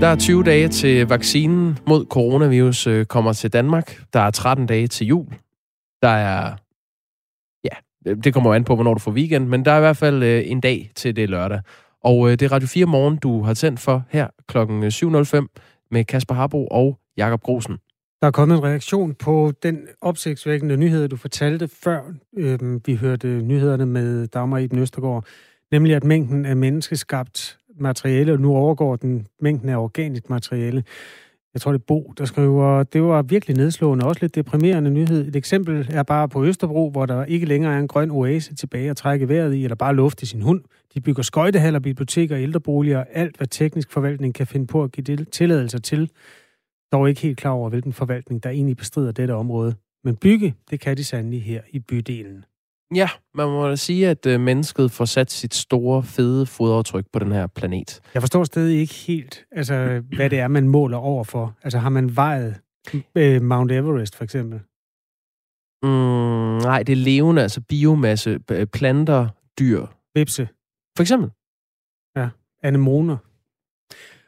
Der er 20 dage til vaccinen mod coronavirus øh, kommer til Danmark. Der er 13 dage til jul. Der er... Ja, det kommer jo an på, hvornår du får weekend, men der er i hvert fald øh, en dag til det lørdag. Og øh, det er Radio 4 Morgen, du har tændt for her kl. 7.05 med Kasper Harbo og Jakob Grosen. Der er kommet en reaktion på den opsigtsvækkende nyhed, du fortalte før øh, vi hørte nyhederne med Dagmar i Østergaard, nemlig at mængden af menneskeskabt materiale nu overgår den mængden af organisk materiale. Jeg tror, det er Bo, der skriver, det var virkelig nedslående, også lidt deprimerende nyhed. Et eksempel er bare på Østerbro, hvor der ikke længere er en grøn oase tilbage at trække vejret i, eller bare luft i sin hund. De bygger skøjtehaller, biblioteker, ældreboliger, alt hvad teknisk forvaltning kan finde på at give tilladelser til. Dog ikke helt klar over, hvilken forvaltning, der egentlig bestrider dette område. Men bygge, det kan de sandelig her i bydelen. Ja, man må da sige, at øh, mennesket får sat sit store, fede fodaftryk på den her planet. Jeg forstår stadig ikke helt, altså, hvad det er, man måler over for. Altså, har man vejet øh, Mount Everest, for eksempel? Mm, nej, det er levende, altså biomasse, planter, dyr. Vipse. For eksempel. Ja, anemoner.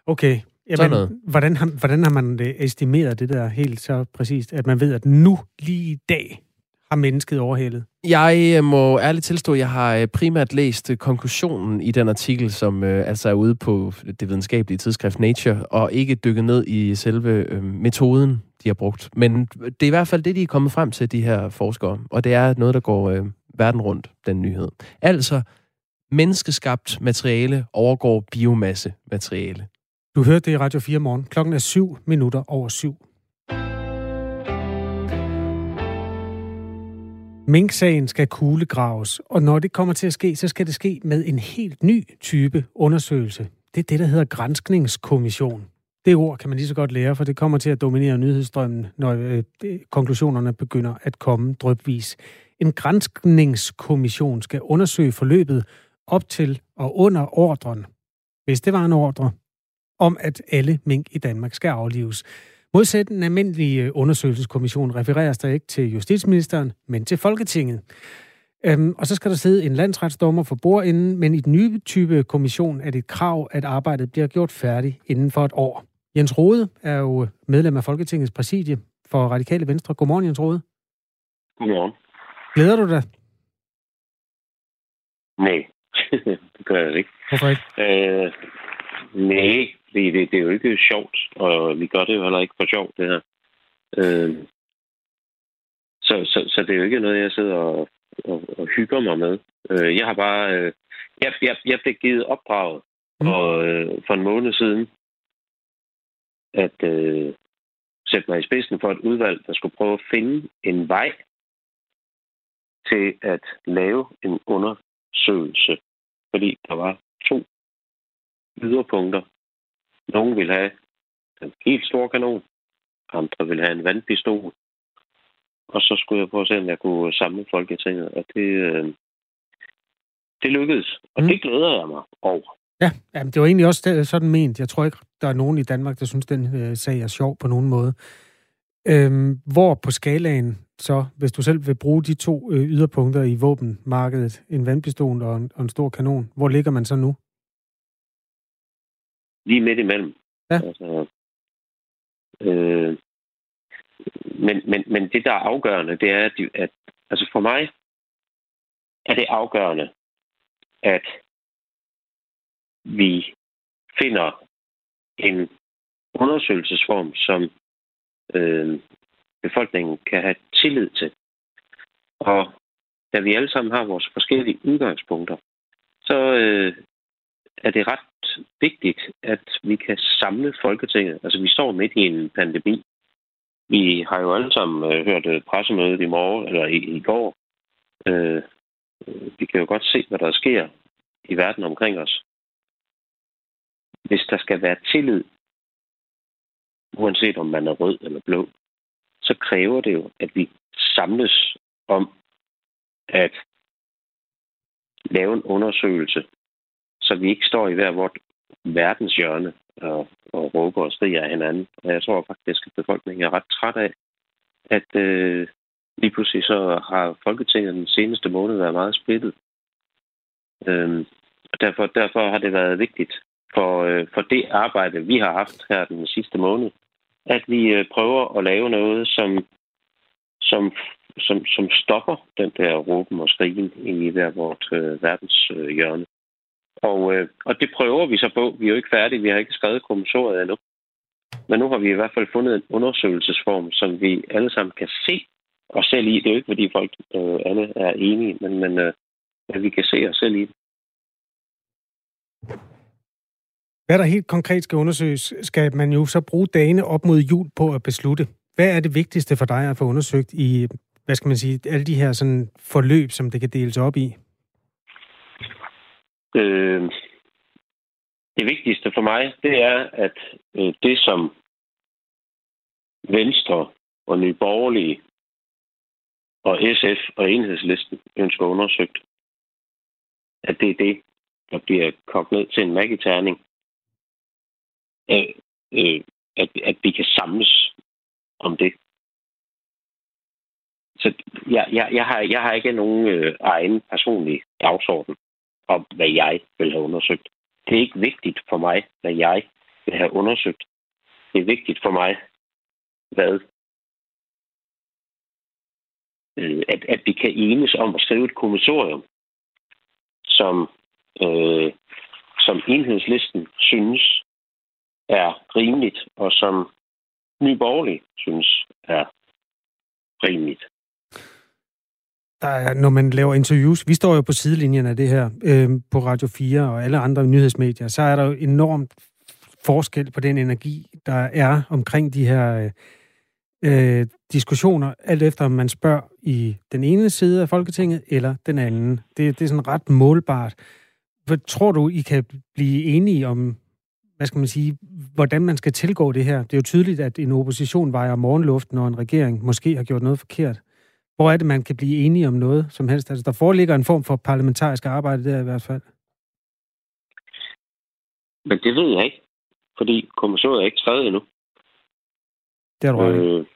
Okay, Jamen, hvordan, har, hvordan har man det estimeret det der helt så præcist, at man ved, at nu, lige i dag, har mennesket overhældet? Jeg øh, må ærligt tilstå, at jeg har øh, primært læst øh, konklusionen i den artikel, som øh, altså er ude på det videnskabelige tidsskrift Nature, og ikke dykket ned i selve øh, metoden, de har brugt. Men det er i hvert fald det, de er kommet frem til, de her forskere. Og det er noget, der går øh, verden rundt, den nyhed. Altså, menneskeskabt materiale overgår biomasse materiale. Du hørte det i Radio 4 morgen. Klokken er 7 minutter over 7. Mink-sagen skal kuglegraves, og når det kommer til at ske, så skal det ske med en helt ny type undersøgelse. Det er det, der hedder grænskningskommission. Det ord kan man lige så godt lære, for det kommer til at dominere nyhedsstrømmen, når øh, konklusionerne begynder at komme drøbvis. En grænskningskommission skal undersøge forløbet op til og under ordren. Hvis det var en ordre, om, at alle mink i Danmark skal aflives. Modsat den almindelige undersøgelseskommission refereres der ikke til justitsministeren, men til Folketinget. Øhm, og så skal der sidde en landsretsdommer for bordenden, men i den nye type kommission er det et krav, at arbejdet bliver gjort færdigt inden for et år. Jens Rode er jo medlem af Folketingets præsidie for Radikale Venstre. Godmorgen, Jens Rode. Godmorgen. Glæder du dig? Nej, det gør jeg ikke. Hvorfor ikke? Øh, nej, det, det, det er jo ikke sjovt, og vi gør det jo heller ikke for sjovt, det her. Øh, så, så, så det er jo ikke noget, jeg sidder og, og, og hygger mig med. Øh, jeg har bare... Øh, jeg, jeg, jeg blev givet opdraget mm. og, øh, for en måned siden, at øh, sætte mig i spidsen for et udvalg, der skulle prøve at finde en vej til at lave en undersøgelse. Fordi der var to yderpunkter nogle vil have den helt store kanon, andre vil have en vandpistol. Og så skulle jeg prøve at se, om jeg kunne samle Folketinget, og det, øh, det lykkedes. Og mm. det glæder jeg mig over. Ja, jamen, det var egentlig også sådan ment. Jeg tror ikke, der er nogen i Danmark, der synes, den øh, sag er sjov på nogen måde. Øhm, hvor på skalaen så, hvis du selv vil bruge de to øh, yderpunkter i våbenmarkedet, en vandpistol og en, og en stor kanon, hvor ligger man så nu? Lige midt imellem. Ja. Altså, øh, men, men, men det, der er afgørende, det er, at, at altså for mig er det afgørende, at vi finder en undersøgelsesform, som øh, befolkningen kan have tillid til. Og da vi alle sammen har vores forskellige udgangspunkter, så øh, er det ret vigtigt, at vi kan samle Folketinget. Altså, vi står midt i en pandemi. Vi har jo alle sammen øh, hørt øh, pressemødet i morgen, eller i, i går. Øh, øh, vi kan jo godt se, hvad der sker i verden omkring os. Hvis der skal være tillid, uanset om man er rød eller blå, så kræver det jo, at vi samles om at lave en undersøgelse, så vi ikke står i hver vort verdens hjørne og, og råber og skriger af hinanden. Og jeg tror faktisk, at befolkningen er ret træt af, at øh, lige pludselig så har Folketinget den seneste måned været meget splittet. Øhm, og derfor, derfor har det været vigtigt for, øh, for det arbejde, vi har haft her den sidste måned. At vi øh, prøver at lave noget, som, som, som, som stopper den der råben og skrigen i hver vort øh, verdens øh, hjørne. Og, øh, og det prøver vi så på. Vi er jo ikke færdige. Vi har ikke skrevet kommissoriet endnu. Men nu har vi i hvert fald fundet en undersøgelsesform, som vi alle sammen kan se os selv i. Det er jo ikke, fordi folk øh, alle er enige, men, men øh, at vi kan se os selv i det. Hvad der helt konkret skal undersøges, skal man jo så bruge dagene op mod jul på at beslutte. Hvad er det vigtigste for dig at få undersøgt i, hvad skal man sige, alle de her sådan forløb, som det kan deles op i? Øh, det vigtigste for mig, det er, at øh, det, som Venstre og Nye Borgerlige og SF og Enhedslisten ønsker undersøgt, at det er det, der bliver kogt ned til en magiterning. Øh, øh, at, at vi kan samles om det. Så jeg, jeg, jeg, har, jeg har ikke nogen øh, egen personlig dagsorden om, hvad jeg vil have undersøgt. Det er ikke vigtigt for mig, hvad jeg vil have undersøgt. Det er vigtigt for mig, hvad øh, at, at vi kan enes om at skrive et kommissorium, som, øh, som enhedslisten synes er rimeligt, og som Nye Borgerlige synes er rimeligt. Der er, når man laver interviews, vi står jo på sidelinjen af det her, øh, på Radio 4 og alle andre nyhedsmedier, så er der jo enormt forskel på den energi, der er omkring de her øh, øh, diskussioner, alt efter om man spørger i den ene side af Folketinget eller den anden. Det, det er sådan ret målbart. Hvad tror du, I kan blive enige om, hvad skal man sige, hvordan man skal tilgå det her? Det er jo tydeligt, at en opposition vejer morgenluft, når en regering måske har gjort noget forkert. Hvor er det, man kan blive enige om noget som helst? Altså, der foreligger en form for parlamentarisk arbejde der i hvert fald. Men det ved jeg ikke, fordi kommissoriet er ikke skrevet endnu. Det er du øh,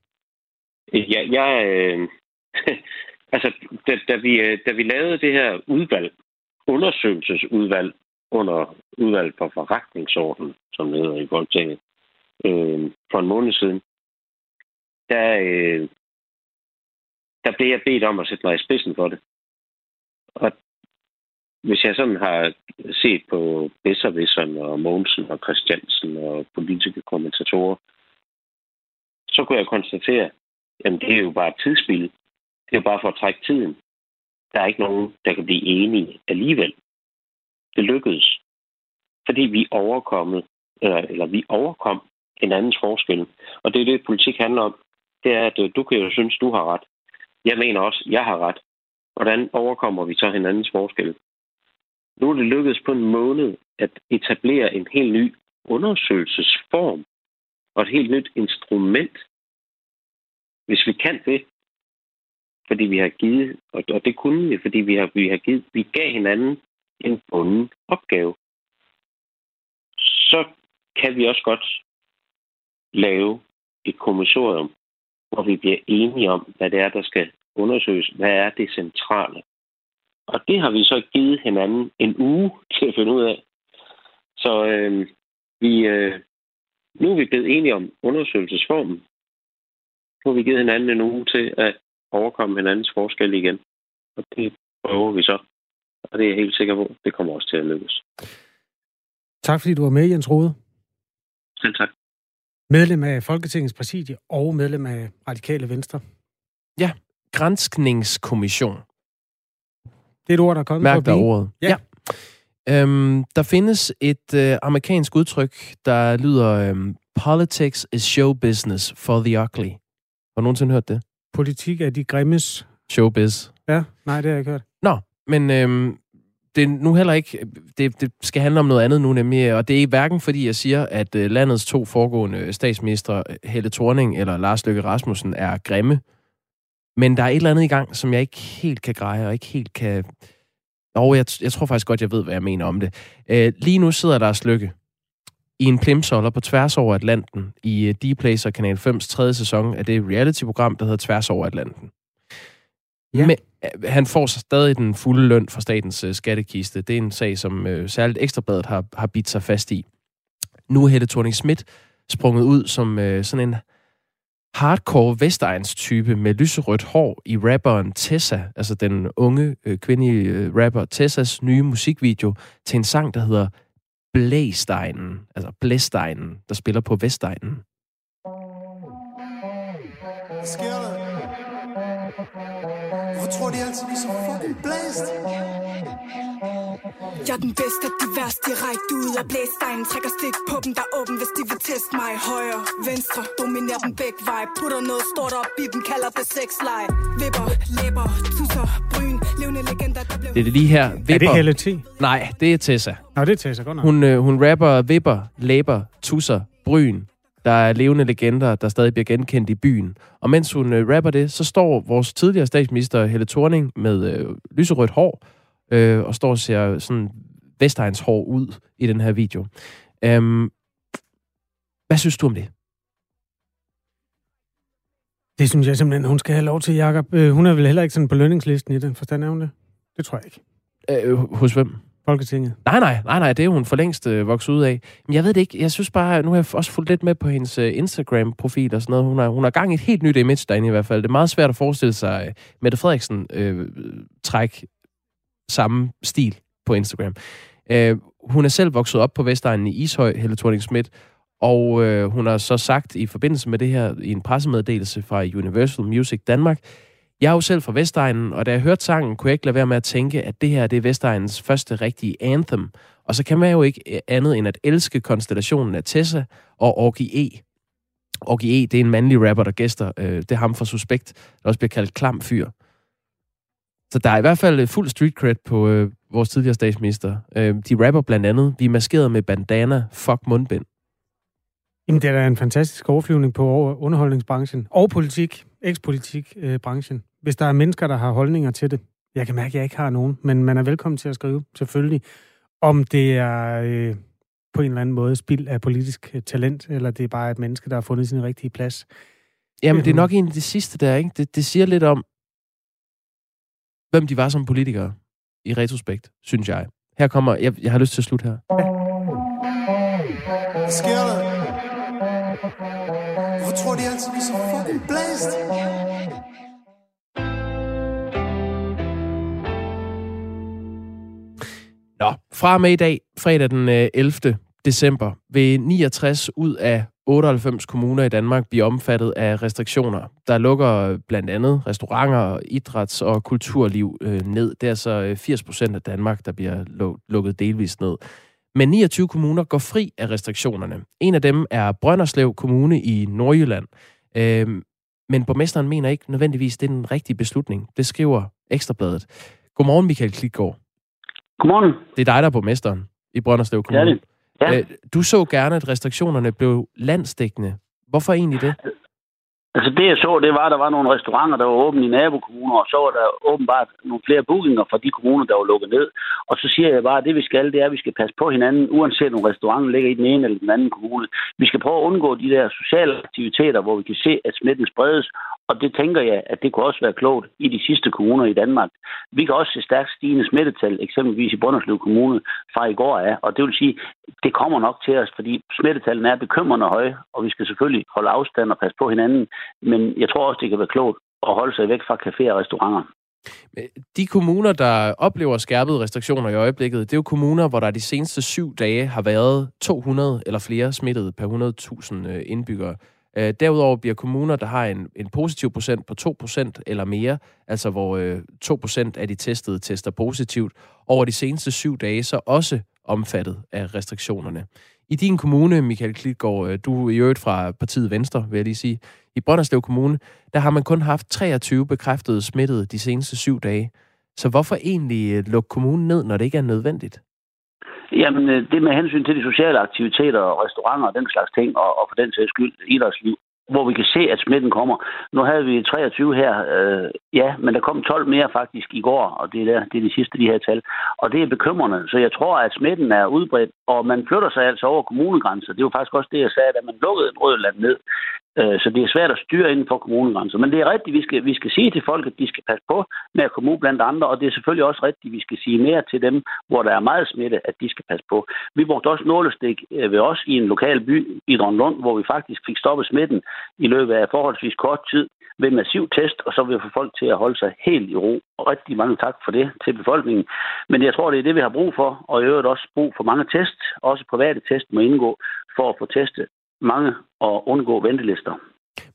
Ja, jeg, øh, altså, da, da, vi, øh, da vi lavede det her udvalg, undersøgelsesudvalg under udvalg for forretningsorden, som det hedder i Folketinget, øh, for en måned siden, der, øh, der blev jeg bedt om at sætte mig i spidsen for det. Og hvis jeg sådan har set på Besservisseren og Mogensen og Christiansen og politiske kommentatorer, så kunne jeg konstatere, Jamen, det er jo bare tidsspil. Det er jo bare for at trække tiden. Der er ikke nogen, der kan blive enige alligevel. Det lykkedes. Fordi vi overkommet, eller, eller vi overkom hinandens forskel. Og det er det, politik handler om. Det er, at øh, du kan jo synes, du har ret. Jeg mener også, jeg har ret. Hvordan overkommer vi så hinandens forskel? Nu er det lykkedes på en måned at etablere en helt ny undersøgelsesform og et helt nyt instrument hvis vi kan det, fordi vi har givet, og, og det kunne vi, fordi vi har, vi har givet, vi gav hinanden en bunden opgave, så kan vi også godt lave et kommissorium, hvor vi bliver enige om, hvad det er, der skal undersøges. Hvad er det centrale? Og det har vi så givet hinanden en uge til at finde ud af. Så øh, vi, øh, nu er vi blevet enige om undersøgelsesformen, nu har vi givet hinanden en uge til at overkomme hinandens forskel igen. Og det prøver vi så. Og det er jeg helt sikker på, det kommer også til at lykkes. Tak fordi du var med, Jens Rode. Selv tak. Medlem af Folketingets præsidie og medlem af Radikale Venstre. Ja, Grænskningskommission. Det er et ord, der er kommet Mærk dig ordet. Ja. ja. Øhm, der findes et øh, amerikansk udtryk, der lyder, øhm, Politics is show business for the ugly. Har du nogensinde hørt det? Politik er de grimmes... Showbiz. Ja, nej, det har jeg ikke hørt. Nå, men øhm, det er nu heller ikke... Det, det skal handle om noget andet nu, nemlig... Og det er hverken fordi, jeg siger, at øh, landets to foregående statsminister, Helle Thorning eller Lars Løkke Rasmussen, er grimme. Men der er et eller andet i gang, som jeg ikke helt kan greje, og ikke helt kan... Og jeg, jeg tror faktisk godt, jeg ved, hvad jeg mener om det. Øh, lige nu sidder Lars Løkke i en plimsoller på tværs over Atlanten i øh, D-Placer Kanal 5's tredje sæson af det reality-program, der hedder Tværs over Atlanten. Ja. Men øh, han får stadig den fulde løn fra statens uh, skattekiste. Det er en sag, som uh, særligt Ekstrabladet har, har bidt sig fast i. Nu er Helle thorning Schmidt sprunget ud som øh, sådan en hardcore Vestegns type med lyserødt hår i rapperen Tessa, altså den unge øh, kvindelige øh, rapper Tessas nye musikvideo til en sang, der hedder Blæsteinen, altså Blæsteinen, der spiller på Vestegnen. Sker Hvorfor tror de altid, vi er så fucking blæst? Jeg er den bedste, de værste direkte ud af blæstegnen Trækker stik på dem, der er åben, hvis de vil teste mig Højre, venstre, dominerer dem begge vej Putter noget stort op i dem, kalder det sexleje Vipper, læber, tusser, bryn Levende legender, der blev... Det er det lige her, vipper. Er det Helle T? Nej, det er Tessa. Nå, det er Tessa, godt nok. Hun, øh, hun rapper, vipper, læber, tusser, bryn der er levende legender, der stadig bliver genkendt i byen. Og mens hun øh, rapper det, så står vores tidligere statsminister Helle Thorning med øh, lyserødt hår, øh, og står og ser sådan Vestegns hår ud i den her video. Øhm, hvad synes du om det? Det synes jeg simpelthen, hun skal have lov til, Jacob. Øh, hun er vel heller ikke sådan på lønningslisten i den forstand, er hun det? Det tror jeg ikke. Øh, hos hvem? Folketinget? Nej, nej, nej, nej, det er hun for længst øh, vokset ud af. Men jeg ved det ikke, jeg synes bare, nu har jeg også fulgt lidt med på hendes øh, Instagram-profil og sådan noget. Hun har, hun har gang i et helt nyt image derinde i hvert fald. Det er meget svært at forestille sig øh, Mette Frederiksen øh, træk samme stil på Instagram. Øh, hun er selv vokset op på Vestegnen i Ishøj, Helle thorning Schmidt, og øh, hun har så sagt i forbindelse med det her i en pressemeddelelse fra Universal Music Danmark, jeg er jo selv fra Vestegnen, og da jeg hørte sangen, kunne jeg ikke lade være med at tænke, at det her det er Vestegnens første rigtige anthem. Og så kan man jo ikke øh, andet end at elske konstellationen af Tessa og Orgi E. Orgi E, det er en mandlig rapper, der gæster. Øh, det er ham fra Suspekt, der også bliver kaldt Klam Fyr. Så der er i hvert fald fuld street cred på øh, vores tidligere statsminister. Øh, de rapper blandt andet, vi er maskeret med bandana, fuck mundbind. Jamen, det er da en fantastisk overflyvning på underholdningsbranchen og politik, ekspolitik-branchen. Øh, Hvis der er mennesker, der har holdninger til det. Jeg kan mærke, at jeg ikke har nogen, men man er velkommen til at skrive, selvfølgelig. Om det er øh, på en eller anden måde spild af politisk øh, talent, eller det er bare et menneske, der har fundet sin rigtige plads. Jamen, det er nok en af de sidste der, ikke? Det, det siger lidt om, hvem de var som politikere i retrospekt, synes jeg. Her kommer, jeg, jeg har lyst til at slutte her. Sker der? Hvorfor tror de altid, vi er så fucking blæst? Nå, fra med i dag, fredag den 11. Øh, december, vil 69 ud af 98 kommuner i Danmark blive omfattet af restriktioner. Der lukker blandt andet restauranter, idræts- og kulturliv øh, ned. Det er så 80 øh, procent af Danmark, der bliver lukket delvist ned. Men 29 kommuner går fri af restriktionerne. En af dem er Brønderslev Kommune i Nordjylland. Øh, men borgmesteren mener ikke nødvendigvis, det er den rigtige beslutning. Det skriver Ekstrabladet. Godmorgen, Michael Klitgaard. Godmorgen. Det er dig, der er borgmesteren i Brønderslev Kommune. Ja, det. Ja. Øh, du så gerne, at restriktionerne blev landsdækkende. Hvorfor egentlig det? Altså det jeg så, det var, at der var nogle restauranter, der var åbne i nabokommuner, og så var der åbenbart nogle flere bookinger fra de kommuner, der var lukket ned. Og så siger jeg bare, at det vi skal, det er, at vi skal passe på hinanden, uanset om restauranten ligger i den ene eller den anden kommune. Vi skal prøve at undgå de der sociale aktiviteter, hvor vi kan se, at smitten spredes, og det tænker jeg, at det kunne også være klogt i de sidste kommuner i Danmark. Vi kan også se stærkt stigende smittetal, eksempelvis i Brønderslev Kommune fra i går af. Og det vil sige, det kommer nok til os, fordi smittetallene er bekymrende høje, og vi skal selvfølgelig holde afstand og passe på hinanden. Men jeg tror også, det kan være klogt at holde sig væk fra caféer og restauranter. Øh, de kommuner, der oplever skærpede restriktioner i øjeblikket, det er jo kommuner, hvor der de seneste syv dage har været 200 eller flere smittede per 100.000 øh, indbyggere. Øh, derudover bliver kommuner, der har en, en positiv procent på 2% eller mere, altså hvor øh, 2% af de testede tester positivt, over de seneste syv dage så også omfattet af restriktionerne. I din kommune, Michael Klitgaard, øh, du er i øvrigt fra partiet Venstre, vil jeg lige sige, i Brønderslev Kommune, der har man kun haft 23 bekræftede smittede de seneste syv dage. Så hvorfor egentlig øh, lukke kommunen ned, når det ikke er nødvendigt? Jamen, øh, det med hensyn til de sociale aktiviteter og restauranter og den slags ting, og, og for den sags skyld idrætsliv, hvor vi kan se, at smitten kommer. Nu havde vi 23 her, øh, ja, men der kom 12 mere faktisk i går, og det er, der, det er de sidste de her tal. Og det er bekymrende, så jeg tror, at smitten er udbredt og man flytter sig altså over kommunegrænser. Det var faktisk også det, jeg sagde, da man lukkede en rød land ned. Øh, så det er svært at styre inden for kommunegrænser. Men det er rigtigt, vi skal, vi skal sige til folk, at de skal passe på med at komme ud blandt andre, og det er selvfølgelig også rigtigt, vi skal sige mere til dem, hvor der er meget smitte, at de skal passe på. Vi brugte også nålestik øh, ved os i en lokal by i Drønlund, hvor vi faktisk fik stoppet smitten i løbet af forholdsvis kort tid ved massiv test, og så vil vi få folk til at holde sig helt i ro. Og rigtig mange tak for det til befolkningen. Men jeg tror, det er det, vi har brug for, og i øvrigt også brug for mange test. Også private test må indgå for at få testet mange og undgå ventelister.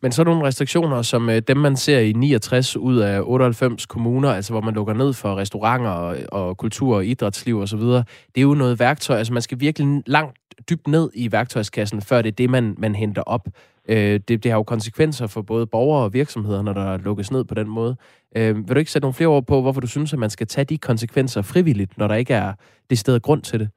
Men så nogle restriktioner, som øh, dem man ser i 69 ud af 98 kommuner, altså hvor man lukker ned for restauranter og, og kultur og idrætsliv osv., det er jo noget værktøj, altså man skal virkelig langt dybt ned i værktøjskassen, før det er det, man, man henter op. Øh, det, det har jo konsekvenser for både borgere og virksomheder, når der lukkes ned på den måde. Øh, vil du ikke sætte nogle flere ord på, hvorfor du synes, at man skal tage de konsekvenser frivilligt, når der ikke er det sted grund til det?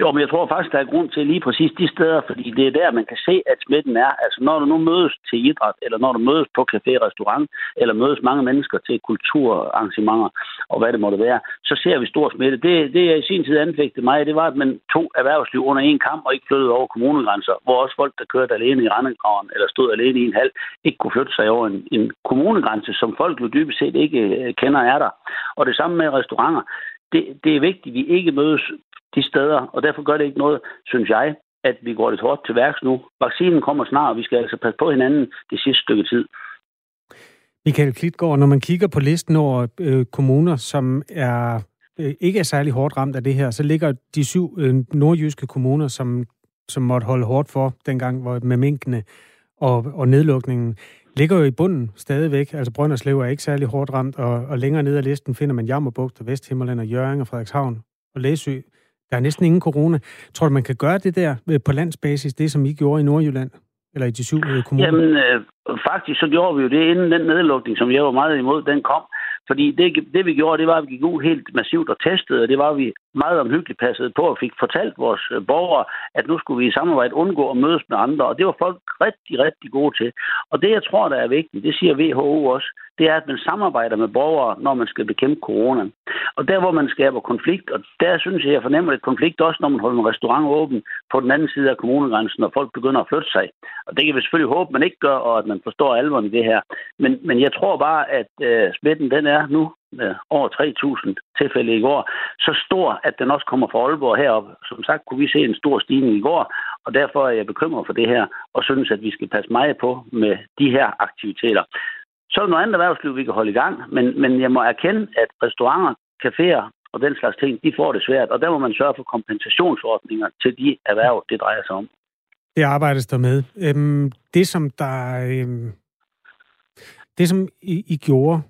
Jo, men jeg tror faktisk, der er grund til lige præcis de steder, fordi det er der, man kan se, at smitten er. Altså, når du nu mødes til idræt, eller når du mødes på café, restaurant, eller mødes mange mennesker til kulturarrangementer, og hvad det måtte være, så ser vi stor smitte. Det, det jeg i sin tid anfægtede mig, det var, at man tog erhvervsliv under en kamp og ikke flyttede over kommunegrænser, hvor også folk, der kørte alene i Randegraven, eller stod alene i en halv, ikke kunne flytte sig over en, en kommunegrænse, som folk jo dybest set ikke øh, kender er der. Og det samme med restauranter det, det er vigtigt, at vi ikke mødes de steder, og derfor gør det ikke noget, synes jeg, at vi går lidt hårdt til værks nu. Vaccinen kommer snart, og vi skal altså passe på hinanden det sidste stykke tid. Michael Klitgaard, når man kigger på listen over øh, kommuner, som er øh, ikke er særlig hårdt ramt af det her, så ligger de syv øh, nordjyske kommuner, som, som måtte holde hårdt for dengang hvor, med minkene og, og nedlukningen, ligger jo i bunden stadigvæk. Altså Brønderslev er ikke særlig hårdt ramt, og, og længere ned ad listen finder man Jammerbugt og Vesthimmerland og Jøring og Frederikshavn og Læsø. Der er næsten ingen corona. Tror du, man kan gøre det der øh, på landsbasis, det som I gjorde i Nordjylland? Eller i de syv øh, kommuner? Jamen, øh, faktisk så gjorde vi jo det, inden den nedlukning, som jeg var meget imod, den kom. Fordi det, det vi gjorde, det var, at vi gik ud helt massivt og testede, og det var, vi meget omhyggeligt passede på og fik fortalt vores øh, borgere, at nu skulle vi i samarbejde undgå at mødes med andre, og det var folk rigtig, rigtig gode til. Og det, jeg tror, der er vigtigt, det siger WHO også, det er, at man samarbejder med borgere, når man skal bekæmpe corona. Og der, hvor man skaber konflikt, og der synes jeg, jeg fornemmer et konflikt også, når man holder en restaurant åben på den anden side af kommunegrænsen, og folk begynder at flytte sig. Og det kan vi selvfølgelig håbe, man ikke gør, og at man forstår alvoren i det her. Men, men jeg tror bare, at øh, smitten den er nu Øh, over 3.000 tilfælde i går, så stor, at den også kommer fra Aalborg herop. Som sagt kunne vi se en stor stigning i går, og derfor er jeg bekymret for det her, og synes, at vi skal passe meget på med de her aktiviteter. Så er der noget andet erhvervsliv, vi kan holde i gang, men, men jeg må erkende, at restauranter, caféer og den slags ting, de får det svært, og der må man sørge for kompensationsordninger til de erhverv, det drejer sig om. Det arbejdes der med. Øhm, det, som der... Øhm, det, som I, I gjorde,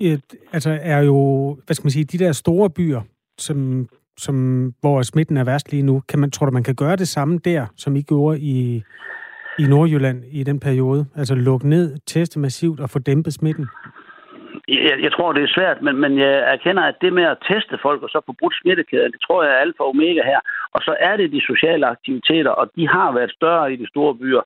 et, altså er jo, hvad skal man sige, de der store byer, som, som, hvor smitten er værst lige nu, kan man, tror du, man kan gøre det samme der, som I gjorde i, i Nordjylland i den periode? Altså lukke ned, teste massivt og få dæmpet smitten? Jeg, jeg tror, det er svært, men, men jeg erkender, at det med at teste folk og så få brudt smittekæden, det tror jeg er alfa og omega her. Og så er det de sociale aktiviteter, og de har været større i de store byer.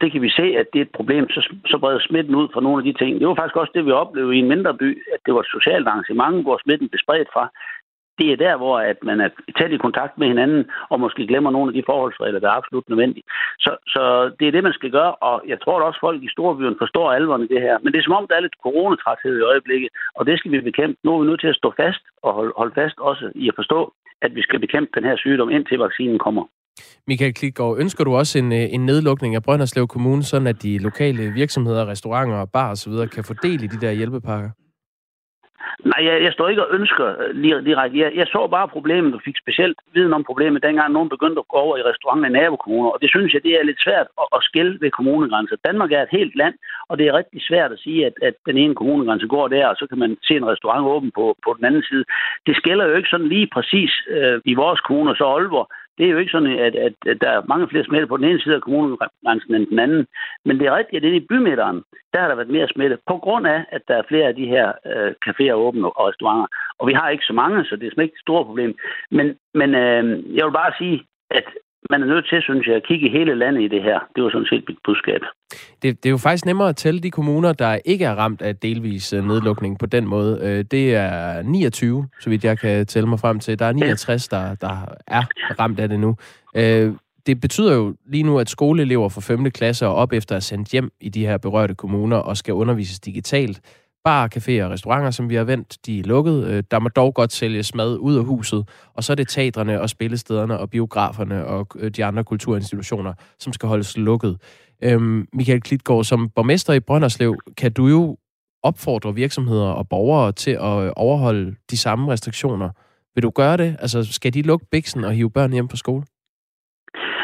Det kan vi se, at det er et problem, så, så breder smitten ud fra nogle af de ting. Det var faktisk også det, vi oplevede i en mindre by, at det var et socialt arrangement, hvor smitten blev spredt fra det er der, hvor at man er tæt i kontakt med hinanden, og måske glemmer nogle af de forholdsregler, der er absolut nødvendige. Så, så det er det, man skal gøre, og jeg tror at også, folk i storbyen forstår alvoren i det her. Men det er som om, der er lidt coronatræthed i øjeblikket, og det skal vi bekæmpe. Nu er vi nødt til at stå fast og holde, holde fast også i at forstå, at vi skal bekæmpe den her sygdom, indtil vaccinen kommer. Michael Klitgaard, ønsker du også en, øh, en nedlukning af Brønderslev Kommune, sådan at de lokale virksomheder, restauranter, bar osv. kan få del i de der hjælpepakker? Nej, jeg, jeg står ikke og ønsker øh, lige direkte. Jeg, jeg så bare problemet og fik specielt viden om problemet, dengang nogen begyndte at gå over i restauranter i nabokommuner. Og det synes jeg, det er lidt svært at, at skille ved kommunegrænser. Danmark er et helt land, og det er rigtig svært at sige, at, at den ene kommunegrænse går der, og så kan man se en restaurant åben på, på den anden side. Det skiller jo ikke sådan lige præcis øh, i vores kommune, så Aalborg det er jo ikke sådan, at, at, at der er mange flere smitte på den ene side af kommunegrænsen end den anden. Men det er rigtigt, at det i bymidteren, der har der været mere smitte, på grund af, at der er flere af de her øh, caféer åbne og restauranter. Og vi har ikke så mange, så det er ikke et stort problem. Men, men øh, jeg vil bare sige, at man er nødt til, synes jeg, at kigge i hele landet i det her. Det var sådan set mit budskab. Det, det er jo faktisk nemmere at tælle de kommuner, der ikke er ramt af delvis øh, nedlukning på den måde. Øh, det er 29, så vidt jeg kan tælle mig frem til. Der er 69, der, der er ramt af det nu. Øh, det betyder jo lige nu, at skoleelever fra 5. klasse og op efter er sendt hjem i de her berørte kommuner og skal undervises digitalt. Bar, caféer og restauranter, som vi har vendt, de er lukket. Øh, der må dog godt sælges mad ud af huset. Og så er det teatrene og spillestederne og biograferne og øh, de andre kulturinstitutioner, som skal holdes lukket. Øhm, Michael Klitgaard, som borgmester i Brønderslev, kan du jo opfordre virksomheder og borgere til at øh, overholde de samme restriktioner. Vil du gøre det? Altså, skal de lukke biksen og hive børn hjem på skole?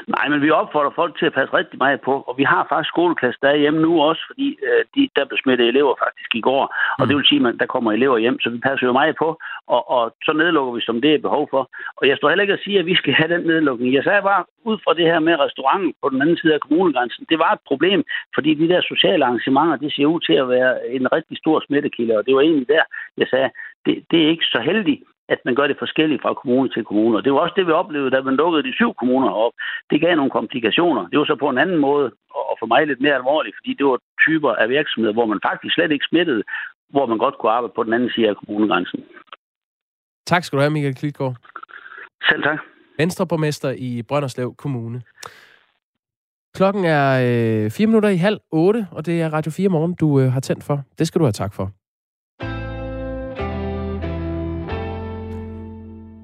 Nej, men vi opfordrer folk til at passe rigtig meget på, og vi har faktisk skoleklasse der hjemme nu også, fordi øh, de, der blev smittet elever faktisk i går, og mm. det vil sige, at der kommer elever hjem, så vi passer jo meget på, og, og så nedlukker vi, som det er behov for. Og jeg står heller ikke at sige, at vi skal have den nedlukning. Jeg sagde bare, ud fra det her med restauranten på den anden side af kommunegrænsen, det var et problem, fordi de der sociale arrangementer, det ser ud til at være en rigtig stor smittekilde, og det var egentlig der, jeg sagde, det, det er ikke så heldigt, at man gør det forskelligt fra kommune til kommune. Og det var også det, vi oplevede, da man lukkede de syv kommuner op. Det gav nogle komplikationer. Det var så på en anden måde, og for mig lidt mere alvorligt, fordi det var typer af virksomheder, hvor man faktisk slet ikke smittede, hvor man godt kunne arbejde på den anden side af kommunegrænsen. Tak skal du have, Michael Klitgaard. Selv tak. Venstreborgmester i Brønderslev Kommune. Klokken er øh, fire minutter i halv otte, og det er Radio 4 morgen, du øh, har tændt for. Det skal du have tak for.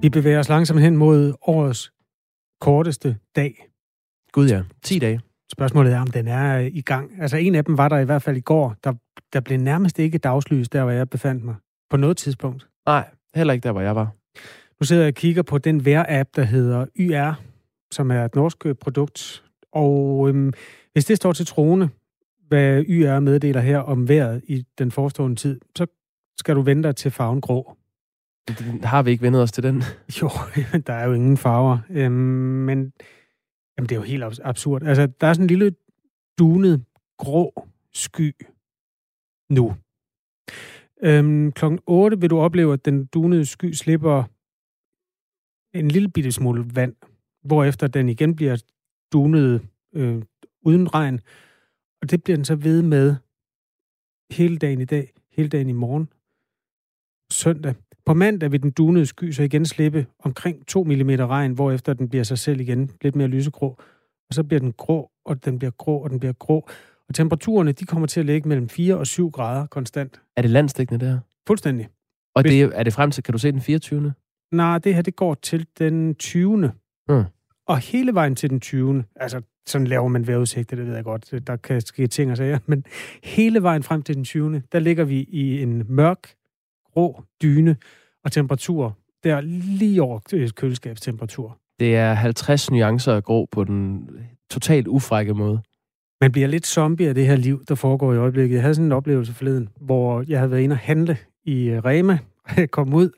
Vi bevæger os langsomt hen mod årets korteste dag. Gud ja, 10 dage. Spørgsmålet er, om den er øh, i gang. Altså en af dem var der i hvert fald i går. Der, der blev nærmest ikke dagslys, der hvor jeg befandt mig. På noget tidspunkt. Nej, heller ikke der, hvor jeg var. Nu sidder jeg og kigger på den vejr-app, der hedder YR, som er et norsk øh, produkt. Og øhm, hvis det står til troende, hvad YR meddeler her om vejret i den forestående tid, så skal du vente dig til farven grå. Har vi ikke vendet os til den? Jo, der er jo ingen farver. Øhm, men jamen, det er jo helt absurd. Altså, der er sådan en lille dunet grå sky nu. Øhm, klokken 8 vil du opleve, at den dunede sky slipper en lille bitte smule vand, hvorefter den igen bliver dunet øh, uden regn. Og det bliver den så ved med hele dagen i dag, hele dagen i morgen, søndag. På mandag vil den dunede sky så igen slippe omkring 2 mm regn, hvorefter den bliver sig selv igen lidt mere lysegrå. Og så bliver den grå, og den bliver grå, og den bliver grå. Og temperaturerne, de kommer til at ligge mellem 4 og 7 grader konstant. Er det landstækkende, det her? Fuldstændig. Og Hvis... det, er det frem til, kan du se den 24. Nej, det her, det går til den 20. Mm. Og hele vejen til den 20. Altså, sådan laver man vejrudsigter, det ved jeg godt. Der kan ske ting og sager. Men hele vejen frem til den 20. Der ligger vi i en mørk, rå dyne, og temperatur der lige over øh, køleskabstemperatur. Det er 50 nuancer af grå på den totalt ufrække måde. Man bliver lidt zombie af det her liv, der foregår i øjeblikket. Jeg havde sådan en oplevelse forleden, hvor jeg havde været inde og handle i øh, Rema, jeg kom ud,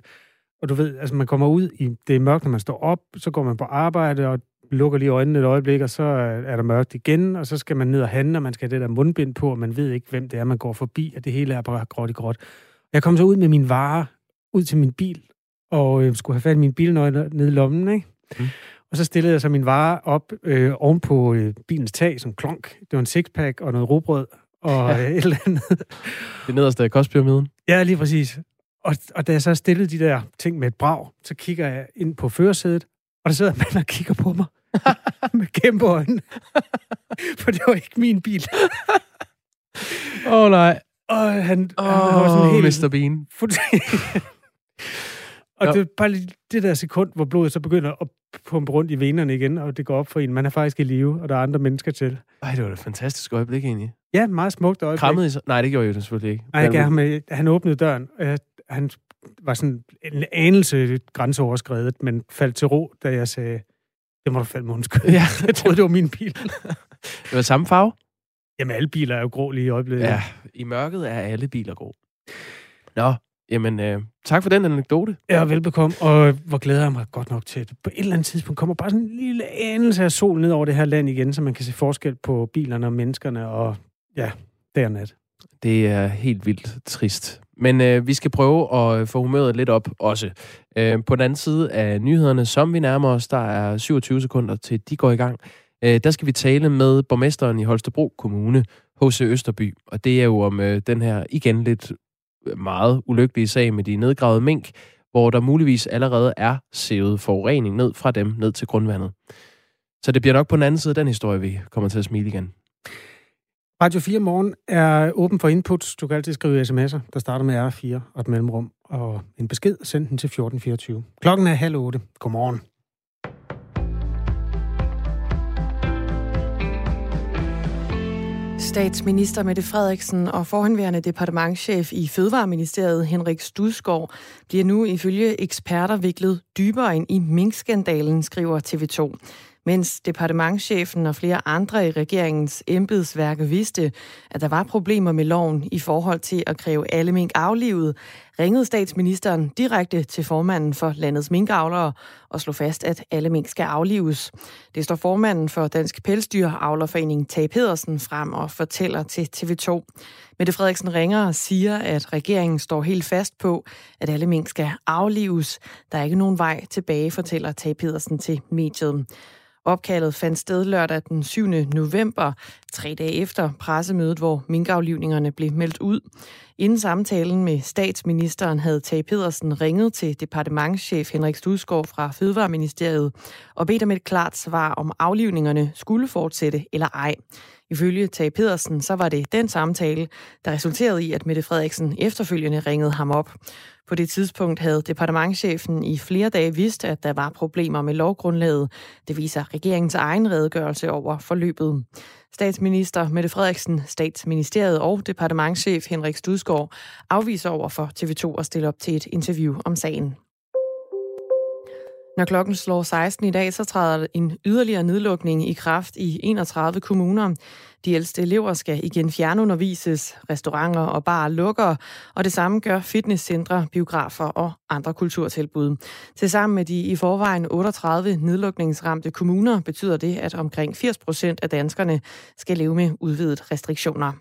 og du ved, altså man kommer ud i, det er mørkt, når man står op, så går man på arbejde, og lukker lige øjnene et øjeblik, og så er der mørkt igen, og så skal man ned og handle, og man skal have det der mundbind på, og man ved ikke, hvem det er, man går forbi, og det hele er bare gråt i gråt. Jeg kom så ud med min varer, ud til min bil, og øh, skulle have fat i min bilnøgle nede i lommen, ikke? Mm. Og så stillede jeg så min varer op øh, oven på øh, bilens tag som klonk. Det var en sixpack og noget robrød og ja. øh, et eller andet. Det nederste af kostpyramiden? Ja, lige præcis. Og, og da jeg så stillede de der ting med et brag, så kigger jeg ind på førersædet, og der sidder en mand og kigger på mig med kæmpe øjne. For det var ikke min bil. Åh oh, nej. Og han, oh, han var sådan helt... Mr. Bean. og det er bare det der sekund, hvor blodet så begynder at pumpe rundt i venerne igen, og det går op for en. Man er faktisk i live, og der er andre mennesker til. Ej, det var et fantastisk øjeblik egentlig. Ja, meget smukt øjeblik. Krammede I så? Nej, det gjorde jeg jo selvfølgelig ikke. Nej, jeg ham, han åbnede døren, og han var sådan en anelse grænseoverskredet, men faldt til ro, da jeg sagde, det må du falde med Ja. jeg troede, det var min bil. det var samme farve? Jamen, alle biler er jo grå lige i øjeblikket. Ja, i mørket er alle biler grå. Nå, jamen, øh, tak for den anekdote. Ja, velbekomme, og hvor glæder jeg mig godt nok til, at på et eller andet tidspunkt kommer bare sådan en lille anelse af sol ned over det her land igen, så man kan se forskel på bilerne og menneskerne, og ja, dag og nat. Det er helt vildt trist. Men øh, vi skal prøve at få humøret lidt op også. Øh, på den anden side af nyhederne, som vi nærmer os, der er 27 sekunder til de går i gang, øh, der skal vi tale med borgmesteren i Holstebro Kommune, H.C. Østerby. Og det er jo om øh, den her igen lidt øh, meget ulykkelige sag med de nedgravede mink, hvor der muligvis allerede er sævet forurening ned fra dem ned til grundvandet. Så det bliver nok på den anden side af den historie, vi kommer til at smile igen. Radio 4 Morgen er åben for inputs. Du kan altid skrive sms'er, der starter med R4 og et mellemrum. Og en besked, send den til 1424. Klokken er halv otte. Godmorgen. Statsminister Mette Frederiksen og forhenværende departementschef i Fødevareministeriet Henrik Studskov bliver nu ifølge eksperter viklet dybere ind i minkskandalen, skriver TV2 mens departementschefen og flere andre i regeringens embedsværk vidste, at der var problemer med loven i forhold til at kræve alle mink aflivet, ringede statsministeren direkte til formanden for landets minkavlere og slog fast, at alle mink skal aflives. Det står formanden for Dansk Pelsdyravlerforening, Tage Pedersen, frem og fortæller til TV2. Mette Frederiksen ringer og siger, at regeringen står helt fast på, at alle mink skal aflives. Der er ikke nogen vej tilbage, fortæller Tage Pedersen til mediet. Opkaldet fandt sted lørdag den 7. november, tre dage efter pressemødet, hvor minkaflivningerne blev meldt ud. Inden samtalen med statsministeren havde Tage Pedersen ringet til departementschef Henrik Studskov fra Fødevareministeriet og bedt om et klart svar om aflivningerne skulle fortsætte eller ej. Ifølge Tage Pedersen, så var det den samtale, der resulterede i, at Mette Frederiksen efterfølgende ringede ham op. På det tidspunkt havde departementchefen i flere dage vidst, at der var problemer med lovgrundlaget. Det viser regeringens egen redegørelse over forløbet. Statsminister Mette Frederiksen, statsministeriet og departementchef Henrik Studsgaard afviser over for TV2 at stille op til et interview om sagen. Når klokken slår 16 i dag, så træder en yderligere nedlukning i kraft i 31 kommuner. De ældste elever skal igen fjernundervises, restauranter og barer lukker, og det samme gør fitnesscentre, biografer og andre kulturtilbud. Tilsammen med de i forvejen 38 nedlukningsramte kommuner betyder det, at omkring 80 procent af danskerne skal leve med udvidet restriktioner.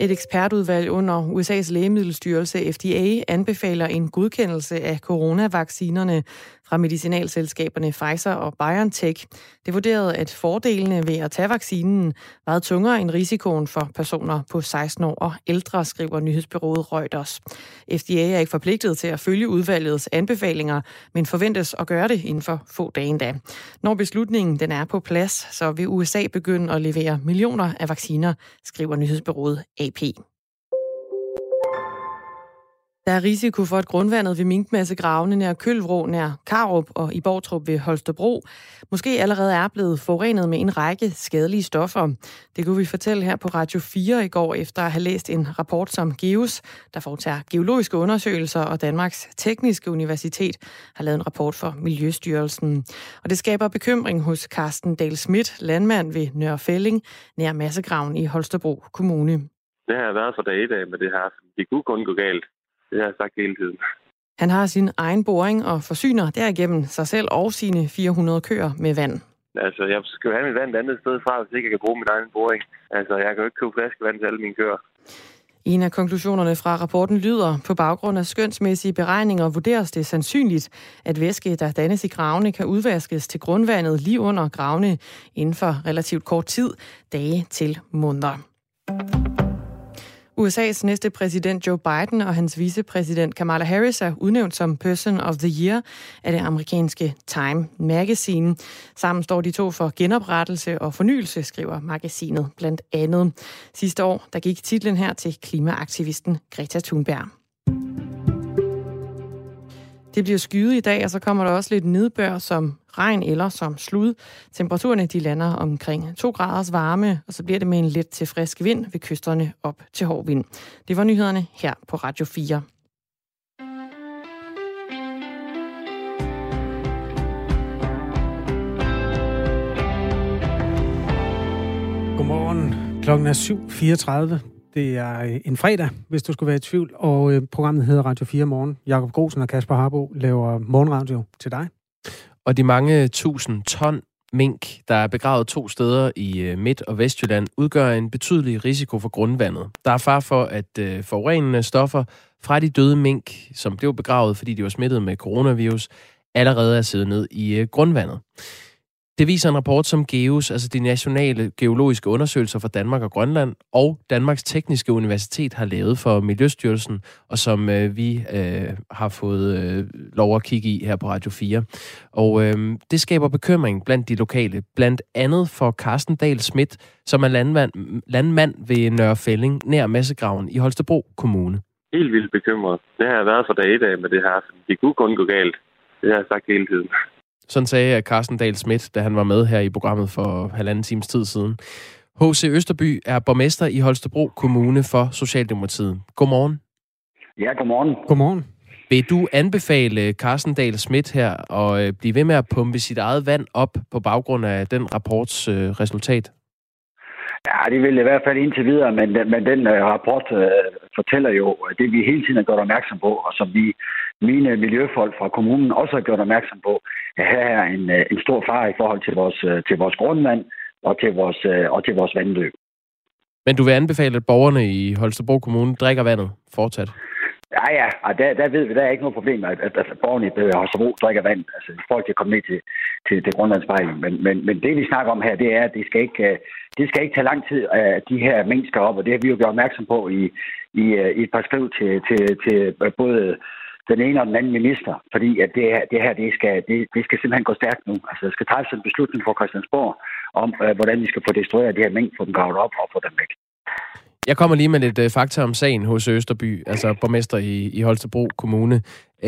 Et ekspertudvalg under USA's lægemiddelstyrelse FDA anbefaler en godkendelse af coronavaccinerne fra medicinalselskaberne Pfizer og BioNTech. Det vurderede, at fordelene ved at tage vaccinen var tungere end risikoen for personer på 16 år og ældre, skriver nyhedsbyrået Reuters. FDA er ikke forpligtet til at følge udvalgets anbefalinger, men forventes at gøre det inden for få dage endda. Når beslutningen den er på plads, så vil USA begynde at levere millioner af vacciner, skriver nyhedsbyrået AP. Der er risiko for, at grundvandet ved minkmassegravene nær Kølvrå, nær Karup og i Bortrup ved Holstebro måske allerede er blevet forurenet med en række skadelige stoffer. Det kunne vi fortælle her på Radio 4 i går, efter at have læst en rapport som GEOS, der foretager geologiske undersøgelser, og Danmarks Tekniske Universitet har lavet en rapport for Miljøstyrelsen. Og det skaber bekymring hos Carsten Dahl Schmidt, landmand ved Nørrefælling, nær massegraven i Holstebro Kommune. Det har været for dag i dag, med det her. det kunne kun gå galt. Det har jeg sagt hele tiden. Han har sin egen boring og forsyner derigennem sig selv og sine 400 køer med vand. Altså, jeg skal jo have mit vand et andet sted fra, hvis ikke jeg kan bruge min egen boring. Altså, jeg kan jo ikke købe flaskevand til alle mine køer. En af konklusionerne fra rapporten lyder, på baggrund af skønsmæssige beregninger vurderes det sandsynligt, at væske, der dannes i gravene, kan udvaskes til grundvandet lige under gravene inden for relativt kort tid, dage til måneder. USA's næste præsident Joe Biden og hans vicepræsident Kamala Harris er udnævnt som Person of the Year af det amerikanske Time Magazine. Sammen står de to for genoprettelse og fornyelse, skriver magasinet blandt andet. Sidste år der gik titlen her til klimaaktivisten Greta Thunberg. Det bliver skyet i dag, og så kommer der også lidt nedbør som regn eller som slud. Temperaturerne de lander omkring 2 graders varme, og så bliver det med en let til frisk vind ved kysterne op til hård vind. Det var nyhederne her på Radio 4. Godmorgen. Klokken er 7.34. Det er øh, en fredag, hvis du skulle være i tvivl, og øh, programmet hedder Radio 4 Morgen. Jakob Grosen og Kasper Harbo laver morgenradio til dig. Og de mange tusind ton mink, der er begravet to steder i øh, Midt- og Vestjylland, udgør en betydelig risiko for grundvandet. Der er far for, at øh, forurenende stoffer fra de døde mink, som blev begravet, fordi de var smittet med coronavirus, allerede er siddet ned i øh, grundvandet. Det viser en rapport, som GEOS, altså de nationale geologiske undersøgelser for Danmark og Grønland, og Danmarks Tekniske Universitet har lavet for Miljøstyrelsen, og som øh, vi øh, har fået øh, lov at kigge i her på Radio 4. Og øh, det skaber bekymring blandt de lokale, blandt andet for Carsten Dahl Schmidt, som er landmand, landmand ved Nørre Fælling, nær Massegraven i Holstebro Kommune. Helt vildt bekymret. Det har jeg været for dag i dag med det her. Det kunne kun gå galt. Det har jeg sagt hele tiden. Sådan sagde Carsten Dahl Schmidt, da han var med her i programmet for halvanden times tid siden. H.C. Østerby er borgmester i Holstebro Kommune for Socialdemokratiet. Godmorgen. Ja, godmorgen. Godmorgen. Vil du anbefale Carsten Dahl Schmidt her at øh, blive ved med at pumpe sit eget vand op på baggrund af den rapports øh, resultat? Ja, det vil i hvert fald indtil videre, men, men den uh, rapport uh, fortæller jo det, vi hele tiden har gjort opmærksom på, og som vi, mine miljøfolk fra kommunen også har gjort opmærksom på, her er en, uh, en stor fare i forhold til vores, uh, til vores grundvand og til vores, uh, og til vores vandløb. Men du vil anbefale, at borgerne i Holstebro Kommune drikker vandet fortsat? Ja, ja, og der, der ved vi, der er ikke noget problem, at, at, at borgerne i Holstebro drikker vand. Altså, folk kan komme ned til, til, til grundvandsspejling. Men, men, men det, vi snakker om her, det er, at det skal ikke, øh, det skal ikke tage lang tid, at de her skal op. Og det har vi jo gjort opmærksom på i, i, øh, i et par skriv til, til, til både den ene og den anden minister, fordi at det, det her, det skal, det, det skal simpelthen gå stærkt nu. Altså, der skal tages en beslutning fra Christiansborg om, øh, hvordan vi skal få destrueret det her mængde, få dem gravet op og få dem væk. Jeg kommer lige med lidt øh, fakta om sagen hos Østerby, altså borgmester i, i Holstebro Kommune.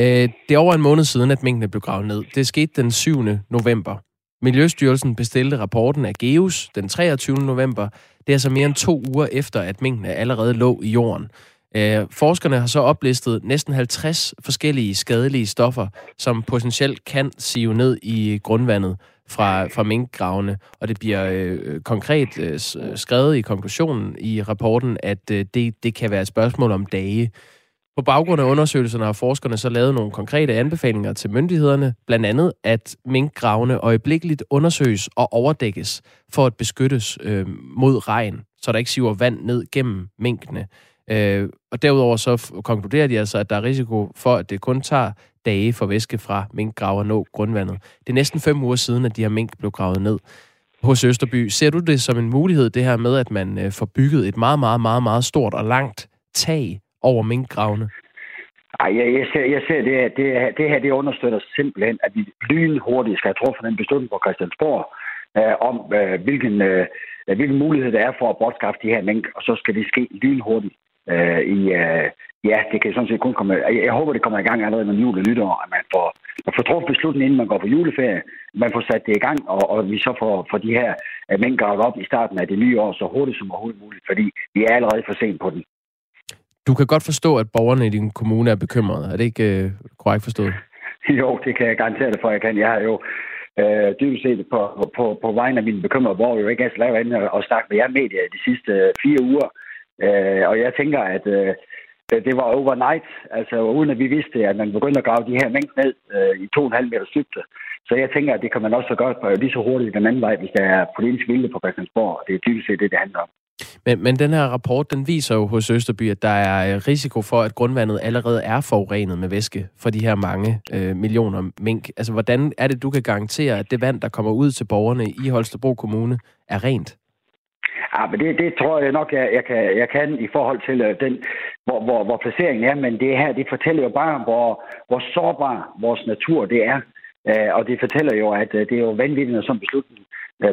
Øh, det er over en måned siden, at mængdene blev gravet ned. Det skete den 7. november. Miljøstyrelsen bestilte rapporten af GEUS den 23. november. Det er altså mere end to uger efter, at mængdene allerede lå i jorden. Uh, forskerne har så oplistet næsten 50 forskellige skadelige stoffer, som potentielt kan sive ned i grundvandet fra, fra minkgravene, og det bliver øh, konkret øh, skrevet i konklusionen i rapporten, at øh, det, det kan være et spørgsmål om dage. På baggrund af undersøgelserne har forskerne så lavet nogle konkrete anbefalinger til myndighederne, blandt andet at minkgravene øjeblikkeligt undersøges og overdækkes for at beskyttes øh, mod regn, så der ikke siver vand ned gennem minkene. Øh, og derudover så konkluderer de altså, at der er risiko for, at det kun tager dage for væske fra minkgraver nå grundvandet. Det er næsten fem uger siden, at de her mink blev gravet ned hos Østerby. Ser du det som en mulighed, det her med, at man øh, får bygget et meget, meget, meget, meget stort og langt tag over minkgravene? Ej, jeg, jeg ser, jeg ser det, det, det her det understøtter simpelthen, at vi lynhurtigt skal have truffet den beslutning på Christiansborg øh, om, øh, hvilken, øh, hvilken mulighed der er for at bortskaffe de her mink, og så skal det ske lynhurtigt øh, i, øh, ja, det kan sådan set kun komme... Jeg, jeg håber, det kommer i gang allerede med jul og nytår, at man får, man får truffet beslutningen, inden man går på juleferie. Man får sat det i gang, og, og vi så får, får de her uh, mængder op i starten af det nye år så hurtigt som overhovedet muligt, fordi vi er allerede for sent på den. Du kan godt forstå, at borgerne i din kommune er bekymrede. Er det ikke uh, korrekt forstået? jo, det kan jeg garantere dig for, jeg kan. Jeg har jo øh, dybest set på, på, på vejen af mine bekymrede borgere jo ikke altså lavet andet og snakke med jer medier de sidste fire uger. Øh, og jeg tænker, at øh, det var overnight, altså uden at vi vidste, at man begyndte at grave de her mængder ned øh, i 2,5 meter dybde. Så jeg tænker, at det kan man også gøre på lige så hurtigt den anden vej, hvis der er politisk vilje på Christiansborg. Det er typisk det, det handler om. Men, men den her rapport, den viser jo hos Østerby, at der er øh, risiko for, at grundvandet allerede er forurenet med væske for de her mange øh, millioner mink. Altså, hvordan er det, du kan garantere, at det vand, der kommer ud til borgerne i Holstebro Kommune, er rent? Ja, men det, det tror jeg nok, jeg, jeg, kan, jeg kan i forhold til øh, den, hvor, hvor, hvor placeringen er. Men det her, det fortæller jo bare, hvor, hvor sårbar vores natur det er. Uh, og det fortæller jo, at øh, det er jo vanvittigt, når sådan beslutning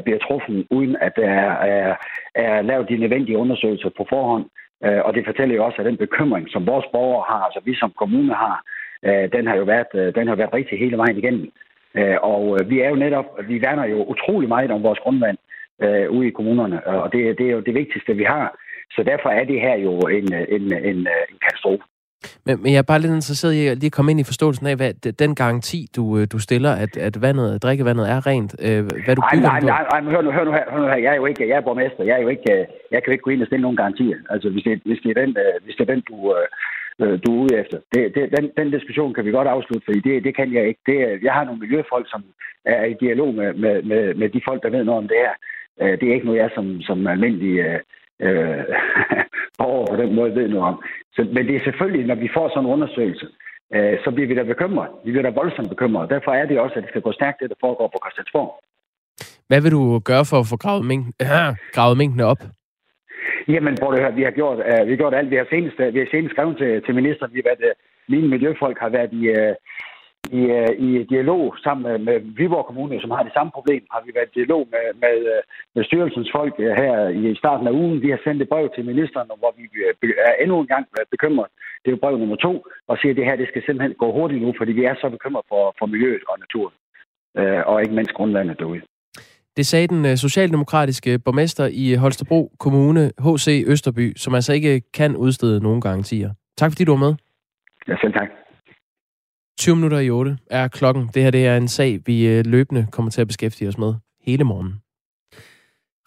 bliver truffet, uden at der er, er, er lavet de nødvendige undersøgelser på forhånd. Uh, og det fortæller jo også, at den bekymring, som vores borgere har, altså vi som kommune har, uh, den har jo været, den har været rigtig hele vejen igennem. Uh, og vi er jo netop, vi værner jo utrolig meget om vores grundvand øh, ude i kommunerne. Og det, det er jo det vigtigste, vi har. Så derfor er det her jo en, en, en, en katastrofe. Men, men jeg er bare lidt interesseret i at lige komme ind i forståelsen af, hvad den garanti, du, øh, du stiller, at, at vandet, drikkevandet er rent, øh, hvad du bygger nej, nej, nej, nej, hør nu, hør nu her, hør nu her. Jeg er jo ikke, jeg er borgmester, jeg er jo ikke, jeg kan jo ikke gå ind og stille nogen garantier. Altså, hvis det, hvis det er den, øh, hvis det er den du, øh, du er ude efter. Det, det, den, den diskussion kan vi godt afslutte, fordi det, det kan jeg ikke. Det, jeg har nogle miljøfolk, som er i dialog med, med, med, med de folk, der ved noget om det her. Øh, det er ikke noget, jeg som, som almindelig øh, øh borger på den måde ved noget om. Så, men det er selvfølgelig, når vi får sådan en undersøgelse, øh, så bliver vi da bekymret. Vi bliver da voldsomt bekymret. Derfor er det også, at det skal gå stærkt, det der foregår på Christiansborg. Hvad vil du gøre for at få gravet, mængden, øh, gravet mængdene op? Jamen, prøv at høre, vi har gjort, uh, vi har gjort alt. Vi har senest, uh, vi har senest skrevet til, til ministeren, vi har været, uh, mine miljøfolk har været i, uh, i, uh, i dialog sammen med, Viborg Kommune, som har det samme problem. Har vi været i dialog med, med, med styrelsens folk uh, her i starten af ugen. Vi har sendt et brev til ministeren, hvor vi er endnu en gang bekymret. Det er jo brev nummer to, og siger, at det her det skal simpelthen gå hurtigt nu, fordi vi er så bekymret for, for miljøet og naturen. Og ikke mindst grundvandet derude. Det sagde den øh, socialdemokratiske borgmester i Holstebro Kommune, H.C. Østerby, som altså ikke kan udstede nogen garantier. Tak fordi du var med. Ja, selv tak. 20 minutter i 8 er klokken. Det her det er en sag, vi øh, løbende kommer til at beskæftige os med hele morgen.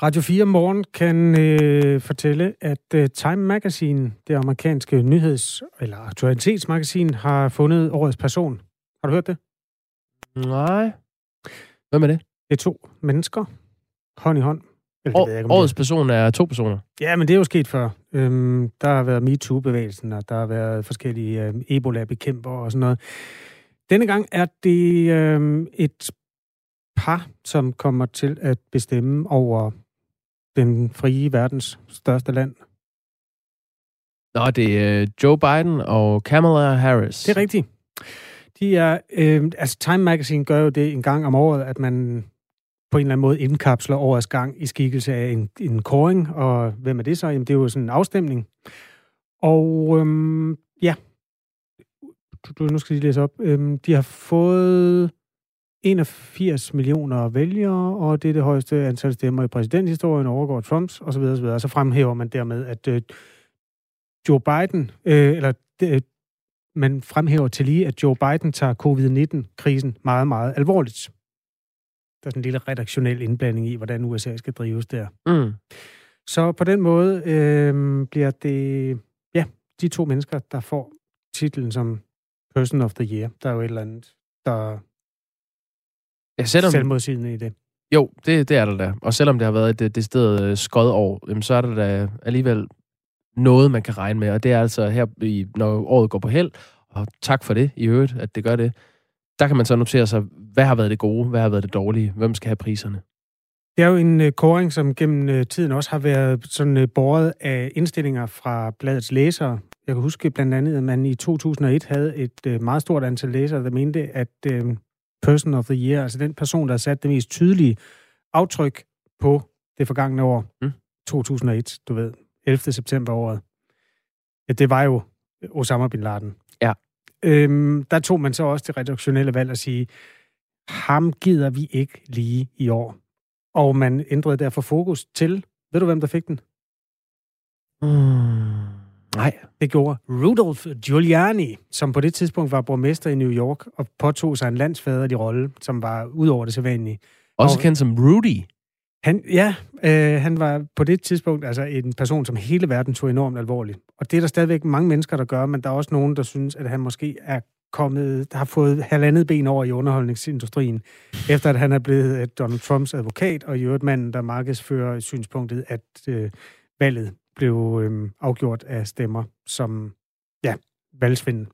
Radio 4 Morgen kan øh, fortælle, at øh, Time Magazine, det amerikanske nyheds- eller aktualitetsmagasin, har fundet årets person. Har du hørt det? Nej. Hvem er det? Det er to mennesker, hånd i hånd. Eller, det ved jeg ikke, årets person er to personer? Ja, men det er jo sket før. Øhm, der har været MeToo-bevægelsen, og der har været forskellige øh, Ebola-bekæmper og sådan noget. Denne gang er det øh, et par, som kommer til at bestemme over den frie verdens største land. Nå, det er øh, Joe Biden og Kamala Harris. Det er rigtigt. De er, øh, altså Time Magazine gør jo det en gang om året, at man på en eller anden måde indkapsler årets gang i skikkelse af en, en koring. Og hvem er det så? Jamen, det er jo sådan en afstemning. Og øhm, ja, du, nu skal jeg lige læse op. Øhm, de har fået 81 millioner vælgere, og det er det højeste antal stemmer i præsidenthistorien, overgår Trumps osv. osv. Og så fremhæver man dermed, at øh, Joe Biden, øh, eller øh, man fremhæver til lige, at Joe Biden tager covid-19-krisen meget, meget alvorligt. Der er sådan en lille redaktionel indblanding i, hvordan USA skal drives der. Mm. Så på den måde øh, bliver det ja, de to mennesker, der får titlen som Person of the Year. Der er jo et eller andet, der ja, selvom... selvmodsigende i det. Jo, det, det er der da. Og selvom det har været et decideret øh, skod år, så er der da alligevel noget, man kan regne med. Og det er altså her, når året går på held, og tak for det i øvrigt, at det gør det, der kan man så notere sig, hvad har været det gode, hvad har været det dårlige, hvem skal have priserne? Det er jo en uh, koring, som gennem uh, tiden også har været sådan båret af indstillinger fra bladets læsere. Jeg kan huske blandt andet, at man i 2001 havde et uh, meget stort antal læsere, der mente, at Person of the Year, altså den person, der har sat det mest tydelige aftryk på det forgangne år, mm. 2001, du ved, 11. september året, ja, det var jo Osama Bin Laden. Øhm, der tog man så også det redaktionelle valg at sige, ham gider vi ikke lige i år. Og man ændrede derfor fokus til, ved du hvem der fik den? Mm, nej. Det gjorde Rudolph Giuliani, som på det tidspunkt var borgmester i New York og påtog sig en landsfaderlig rolle, som var ud over det sædvanlige. Også kendt som Rudy. Han, ja, øh, han var på det tidspunkt altså en person, som hele verden tog enormt alvorligt. Og det er der stadigvæk mange mennesker, der gør, men der er også nogen, der synes, at han måske er kommet, har fået halvandet ben over i underholdningsindustrien, efter at han er blevet øh, Donald Trumps advokat, og i øvrigt manden, der markedsfører synspunktet, at øh, valget blev øh, afgjort af stemmer som, ja, valgsvinden.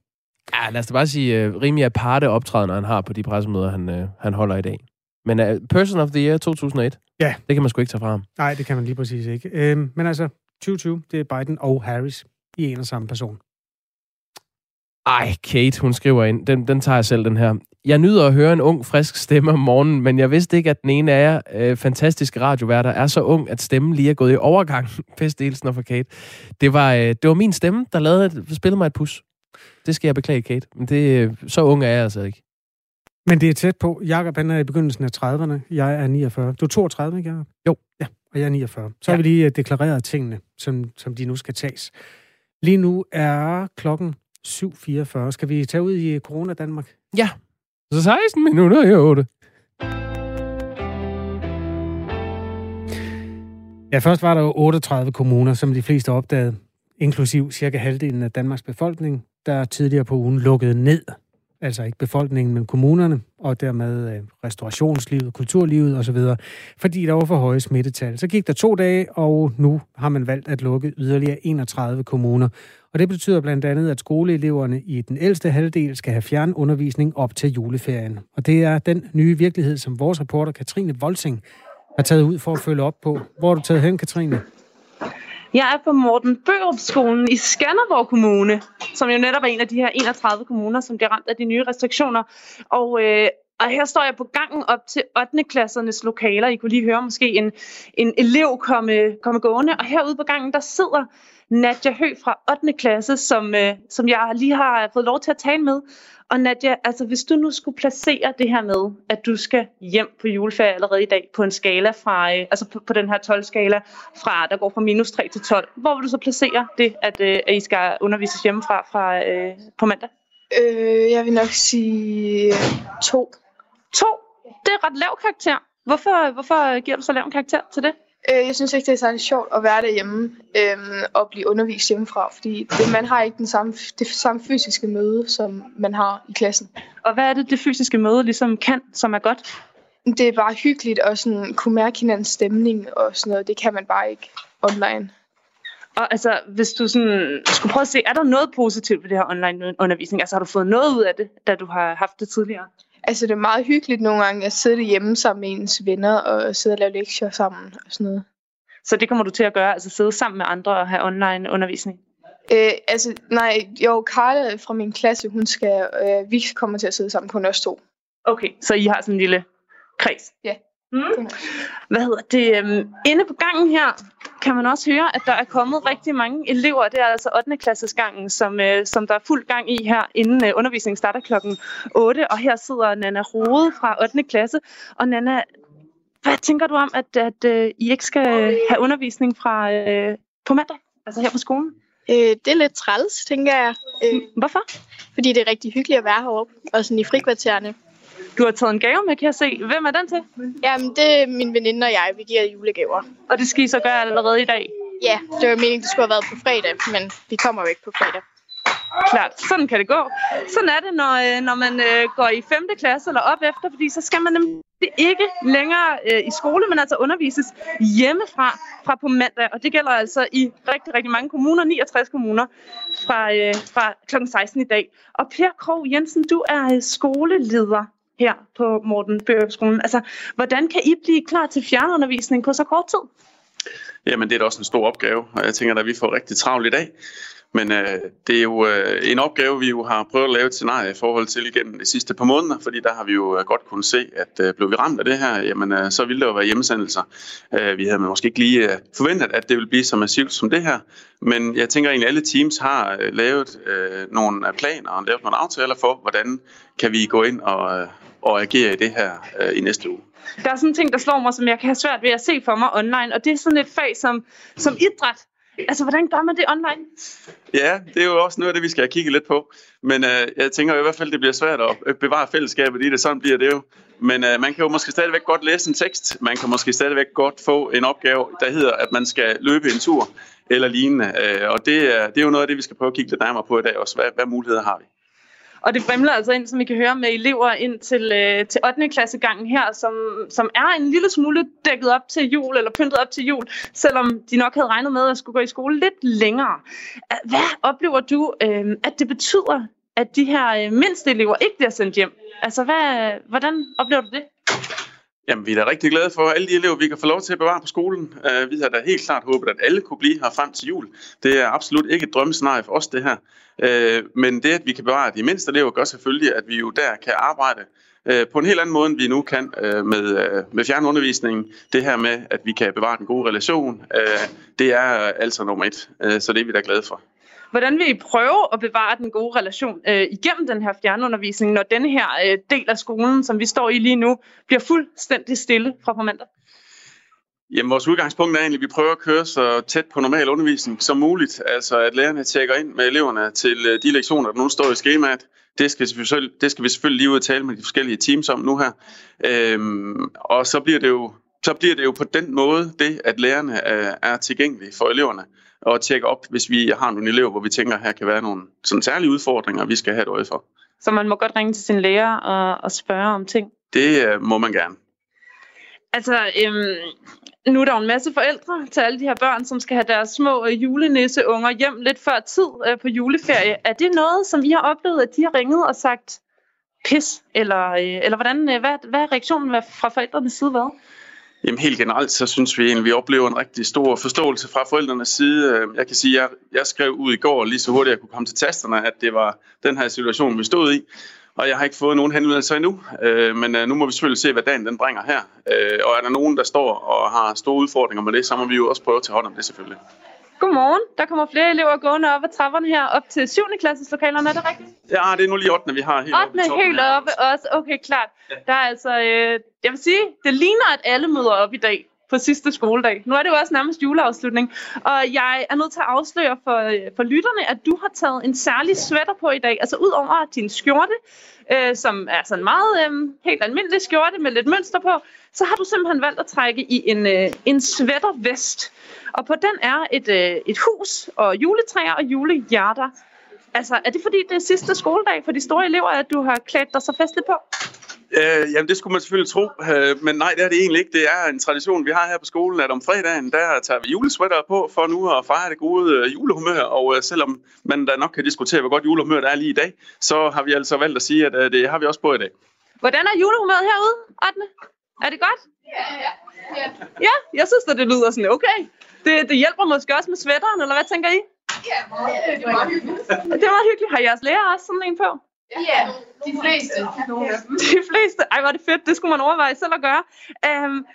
Ja, lad os da bare sige, uh, rimelig aparte optrædener, han har på de pressemøder, han, uh, han holder i dag. Men uh, Person of the Year 2001, ja. det kan man sgu ikke tage fra ham. Nej, det kan man lige præcis ikke. Øh, men altså, 2020, det er Biden og Harris i en og samme person. Ej, Kate, hun skriver ind. Den, den tager jeg selv, den her. Jeg nyder at høre en ung, frisk stemme om morgenen, men jeg vidste ikke, at den ene af jer øh, fantastiske radioværter er så ung, at stemmen lige er gået i overgang. Pest Elsen for Kate. Det var, øh, det var min stemme, der lavede, spillede mig et pus. Det skal jeg beklage, Kate. Men det, øh, så ung er jeg altså ikke. Men det er tæt på. Jakob han er i begyndelsen af 30'erne. Jeg er 49. Du er 32, ikke Jacob? Jo. Ja, og jeg er 49. Så ja. har vi lige øh, deklareret tingene, som, som de nu skal tages. Lige nu er klokken 7.44. Skal vi tage ud i Corona Danmark? Ja. Så 16 minutter i 8. Ja, først var der jo 38 kommuner, som de fleste opdagede, inklusiv cirka halvdelen af Danmarks befolkning, der tidligere på ugen lukkede ned. Altså ikke befolkningen, men kommunerne, og dermed øh, restaurationslivet, kulturlivet osv., fordi der var for høje smittetal. Så gik der to dage, og nu har man valgt at lukke yderligere 31 kommuner. Og det betyder blandt andet, at skoleeleverne i den ældste halvdel skal have fjernundervisning op til juleferien. Og det er den nye virkelighed, som vores reporter Katrine Volsing har taget ud for at følge op på. Hvor er du taget hen, Katrine? Jeg er på Morten Børup skolen i Skanderborg Kommune, som jo netop er en af de her 31 kommuner, som bliver ramt af de nye restriktioner. Og, øh, og her står jeg på gangen op til 8. klassernes lokaler. I kunne lige høre måske en, en elev komme, komme gående. Og herude på gangen, der sidder Nadja Hø fra 8. klasse, som, øh, som jeg lige har fået lov til at tale med. Og Nadja, altså hvis du nu skulle placere det her med, at du skal hjem på juleferie allerede i dag på en skala fra, øh, altså på, på den her 12-skala, fra, der går fra minus 3 til 12, hvor vil du så placere det, at, øh, at I skal undervises hjemmefra fra, øh, på mandag? Øh, jeg vil nok sige to. To? Det er ret lav karakter. Hvorfor, hvorfor giver du så lav en karakter til det? Øh, jeg synes ikke, det er særlig sjovt at være derhjemme øh, og blive undervist hjemmefra, fordi det, man har ikke den samme, det samme fysiske møde, som man har i klassen. Og hvad er det, det fysiske møde ligesom kan, som er godt? Det er bare hyggeligt at sådan kunne mærke hinandens stemning og sådan noget. Det kan man bare ikke online. Og altså, hvis du sådan skulle prøve at se, er der noget positivt ved det her online undervisning? Altså, har du fået noget ud af det, da du har haft det tidligere? Altså, det er meget hyggeligt nogle gange at sidde hjemme sammen med ens venner og sidde og lave lektier sammen og sådan noget. Så det kommer du til at gøre, altså sidde sammen med andre og have online undervisning? Øh, altså, nej, jo, Karla fra min klasse, hun skal, øh, vi kommer til at sidde sammen kun os to. Okay, så I har sådan en lille kreds? Ja. Mm. Hvad hedder det? Um, inde på gangen her kan man også høre, at der er kommet rigtig mange elever. Det er altså 8. klasses gangen, som, uh, som der er fuld gang i her, inden uh, undervisningen starter klokken 8. Og her sidder Nana Rode fra 8. klasse. Og Nana, hvad tænker du om, at, at uh, I ikke skal have undervisning fra på mandag? Altså her på skolen? Øh, det er lidt træls, tænker jeg. Øh, Hvorfor? fordi det er rigtig hyggeligt at være heroppe, og sådan i frikvartererne. Du har taget en gave med, kan jeg se. Hvem er den til? Jamen, det er min veninde og jeg, vi giver julegaver. Og det skal I så gøre allerede i dag? Ja, det var meningen, det skulle have været på fredag, men vi kommer jo ikke på fredag. Klart, sådan kan det gå. Sådan er det, når, øh, når man øh, går i 5. klasse eller op efter, fordi så skal man nemlig ikke længere øh, i skole, men altså undervises hjemmefra fra på mandag. Og det gælder altså i rigtig, rigtig mange kommuner, 69 kommuner, fra, øh, fra kl. 16 i dag. Og Per Krog Jensen, du er øh, skoleleder her på Morten Bøgerskolen. Altså, hvordan kan I blive klar til fjernundervisning på så kort tid? Jamen, det er da også en stor opgave, og jeg tænker, at vi får rigtig travlt i dag. Men øh, det er jo øh, en opgave, vi jo har prøvet at lave et scenarie i forhold til igennem de sidste par måneder, fordi der har vi jo øh, godt kunne se, at øh, blev vi ramt af det her, jamen øh, så ville der jo være hjemmesendelser. Øh, vi havde måske ikke lige øh, forventet, at det ville blive så massivt som det her, men jeg tænker egentlig, at alle teams har øh, lavet øh, nogle øh, planer og lavet nogle aftaler for, hvordan kan vi gå ind og, øh, og agere i det her øh, i næste uge. Der er sådan en ting, der slår mig, som jeg kan have svært ved at se for mig online, og det er sådan et fag som, som idræt. Altså, hvordan gør man det online? Ja, det er jo også noget af det, vi skal kigge lidt på. Men øh, jeg tænker i hvert fald, det bliver svært at bevare fællesskabet i det. Sådan bliver det jo. Men øh, man kan jo måske stadigvæk godt læse en tekst. Man kan måske stadigvæk godt få en opgave, der hedder, at man skal løbe en tur eller lignende. Øh, og det er, det er jo noget af det, vi skal prøve at kigge lidt nærmere på i dag også. Hvad, hvad muligheder har vi? Og det brimler altså ind, som I kan høre, med elever ind til, øh, til 8. klassegangen her, som, som er en lille smule dækket op til jul, eller pyntet op til jul, selvom de nok havde regnet med at skulle gå i skole lidt længere. Hvad oplever du, øh, at det betyder, at de her øh, mindste elever ikke bliver sendt hjem? Altså, hvad, hvordan oplever du det? Jamen, vi er da rigtig glade for alle de elever, vi kan få lov til at bevare på skolen. Uh, vi har da helt klart håbet, at alle kunne blive her frem til jul. Det er absolut ikke et drømmescenarie for os, det her. Uh, men det, at vi kan bevare de mindste elever, gør selvfølgelig, at vi jo der kan arbejde uh, på en helt anden måde, end vi nu kan uh, med, uh, med fjernundervisningen. Det her med, at vi kan bevare den gode relation, uh, det er altså nummer et. Uh, så det er vi da glade for. Hvordan vil I prøve at bevare den gode relation øh, igennem den her fjernundervisning, når denne her øh, del af skolen, som vi står i lige nu, bliver fuldstændig stille fra på mandag? Jamen, vores udgangspunkt er egentlig, at vi prøver at køre så tæt på normal undervisning som muligt. Altså, at lærerne tjekker ind med eleverne til øh, de lektioner, der nu står i skemaet. Det skal, det skal vi selvfølgelig lige ud og tale med de forskellige teams om nu her. Øhm, og så bliver det jo så bliver det jo på den måde det, at lærerne er, er tilgængelige for eleverne og tjekke op, hvis vi har nogle elever, hvor vi tænker, at her kan være nogle sådan særlige udfordringer, vi skal have et øje for. Så man må godt ringe til sin lærer og, og spørge om ting? Det øh, må man gerne. Altså, øhm, nu er der jo en masse forældre til alle de her børn, som skal have deres små øh, julenisseunger hjem lidt før tid øh, på juleferie. Er det noget, som I har oplevet, at de har ringet og sagt pis? Eller, øh, eller hvordan, øh, hvad, hvad er reaktionen fra forældrenes side været? Jamen helt generelt, så synes vi egentlig, vi oplever en rigtig stor forståelse fra forældrenes side. Øh, jeg kan sige, jeg, jeg skrev ud i går, lige så hurtigt jeg kunne komme til tasterne, at det var den her situation, vi stod i. Og jeg har ikke fået nogen henvendelser endnu, øh, men øh, nu må vi selvfølgelig se, hvad dagen den bringer her. Øh, og er der nogen, der står og har store udfordringer med det, så må vi jo også prøve at tage hånd om det selvfølgelig. Godmorgen. Der kommer flere elever gående op ad trapperne her op til 7. klasses lokalerne. Er det rigtigt? Ja, det er nu lige 8. vi har helt 8. oppe. helt oppe også. Okay, klart. Der er altså, øh, jeg vil sige, det ligner, at alle møder op i dag på sidste skoledag. Nu er det jo også nærmest juleafslutning, og jeg er nødt til at afsløre for, øh, for lytterne, at du har taget en særlig sweater på i dag. Altså ud over din skjorte, øh, som er sådan meget øh, helt almindelig skjorte med lidt mønster på, så har du simpelthen valgt at trække i en, øh, en sweatervest. Og på den er et, øh, et hus og juletræer og julehjerter. Altså, er det fordi, det er sidste skoledag for de store elever, at du har klædt dig så festligt på? Øh, jamen, det skulle man selvfølgelig tro, øh, men nej, det er det egentlig ikke. Det er en tradition, vi har her på skolen, at om fredagen, der tager vi julesweater på for nu at fejre det gode øh, julehumør, og øh, selvom man da nok kan diskutere, hvor godt julehumør der er lige i dag, så har vi altså valgt at sige, at øh, det har vi også på i dag. Hvordan er julehumøret herude, Atne? Er det godt? Ja, ja. Ja, jeg synes at det lyder sådan okay. Det, det hjælper måske også med sweateren, eller hvad tænker I? Ja, det var hyggeligt. Det var hyggeligt. Har jeres lærer også sådan en på? Ja, de fleste. De fleste. Ej, hvor er det fedt. Det skulle man overveje selv at gøre. Um,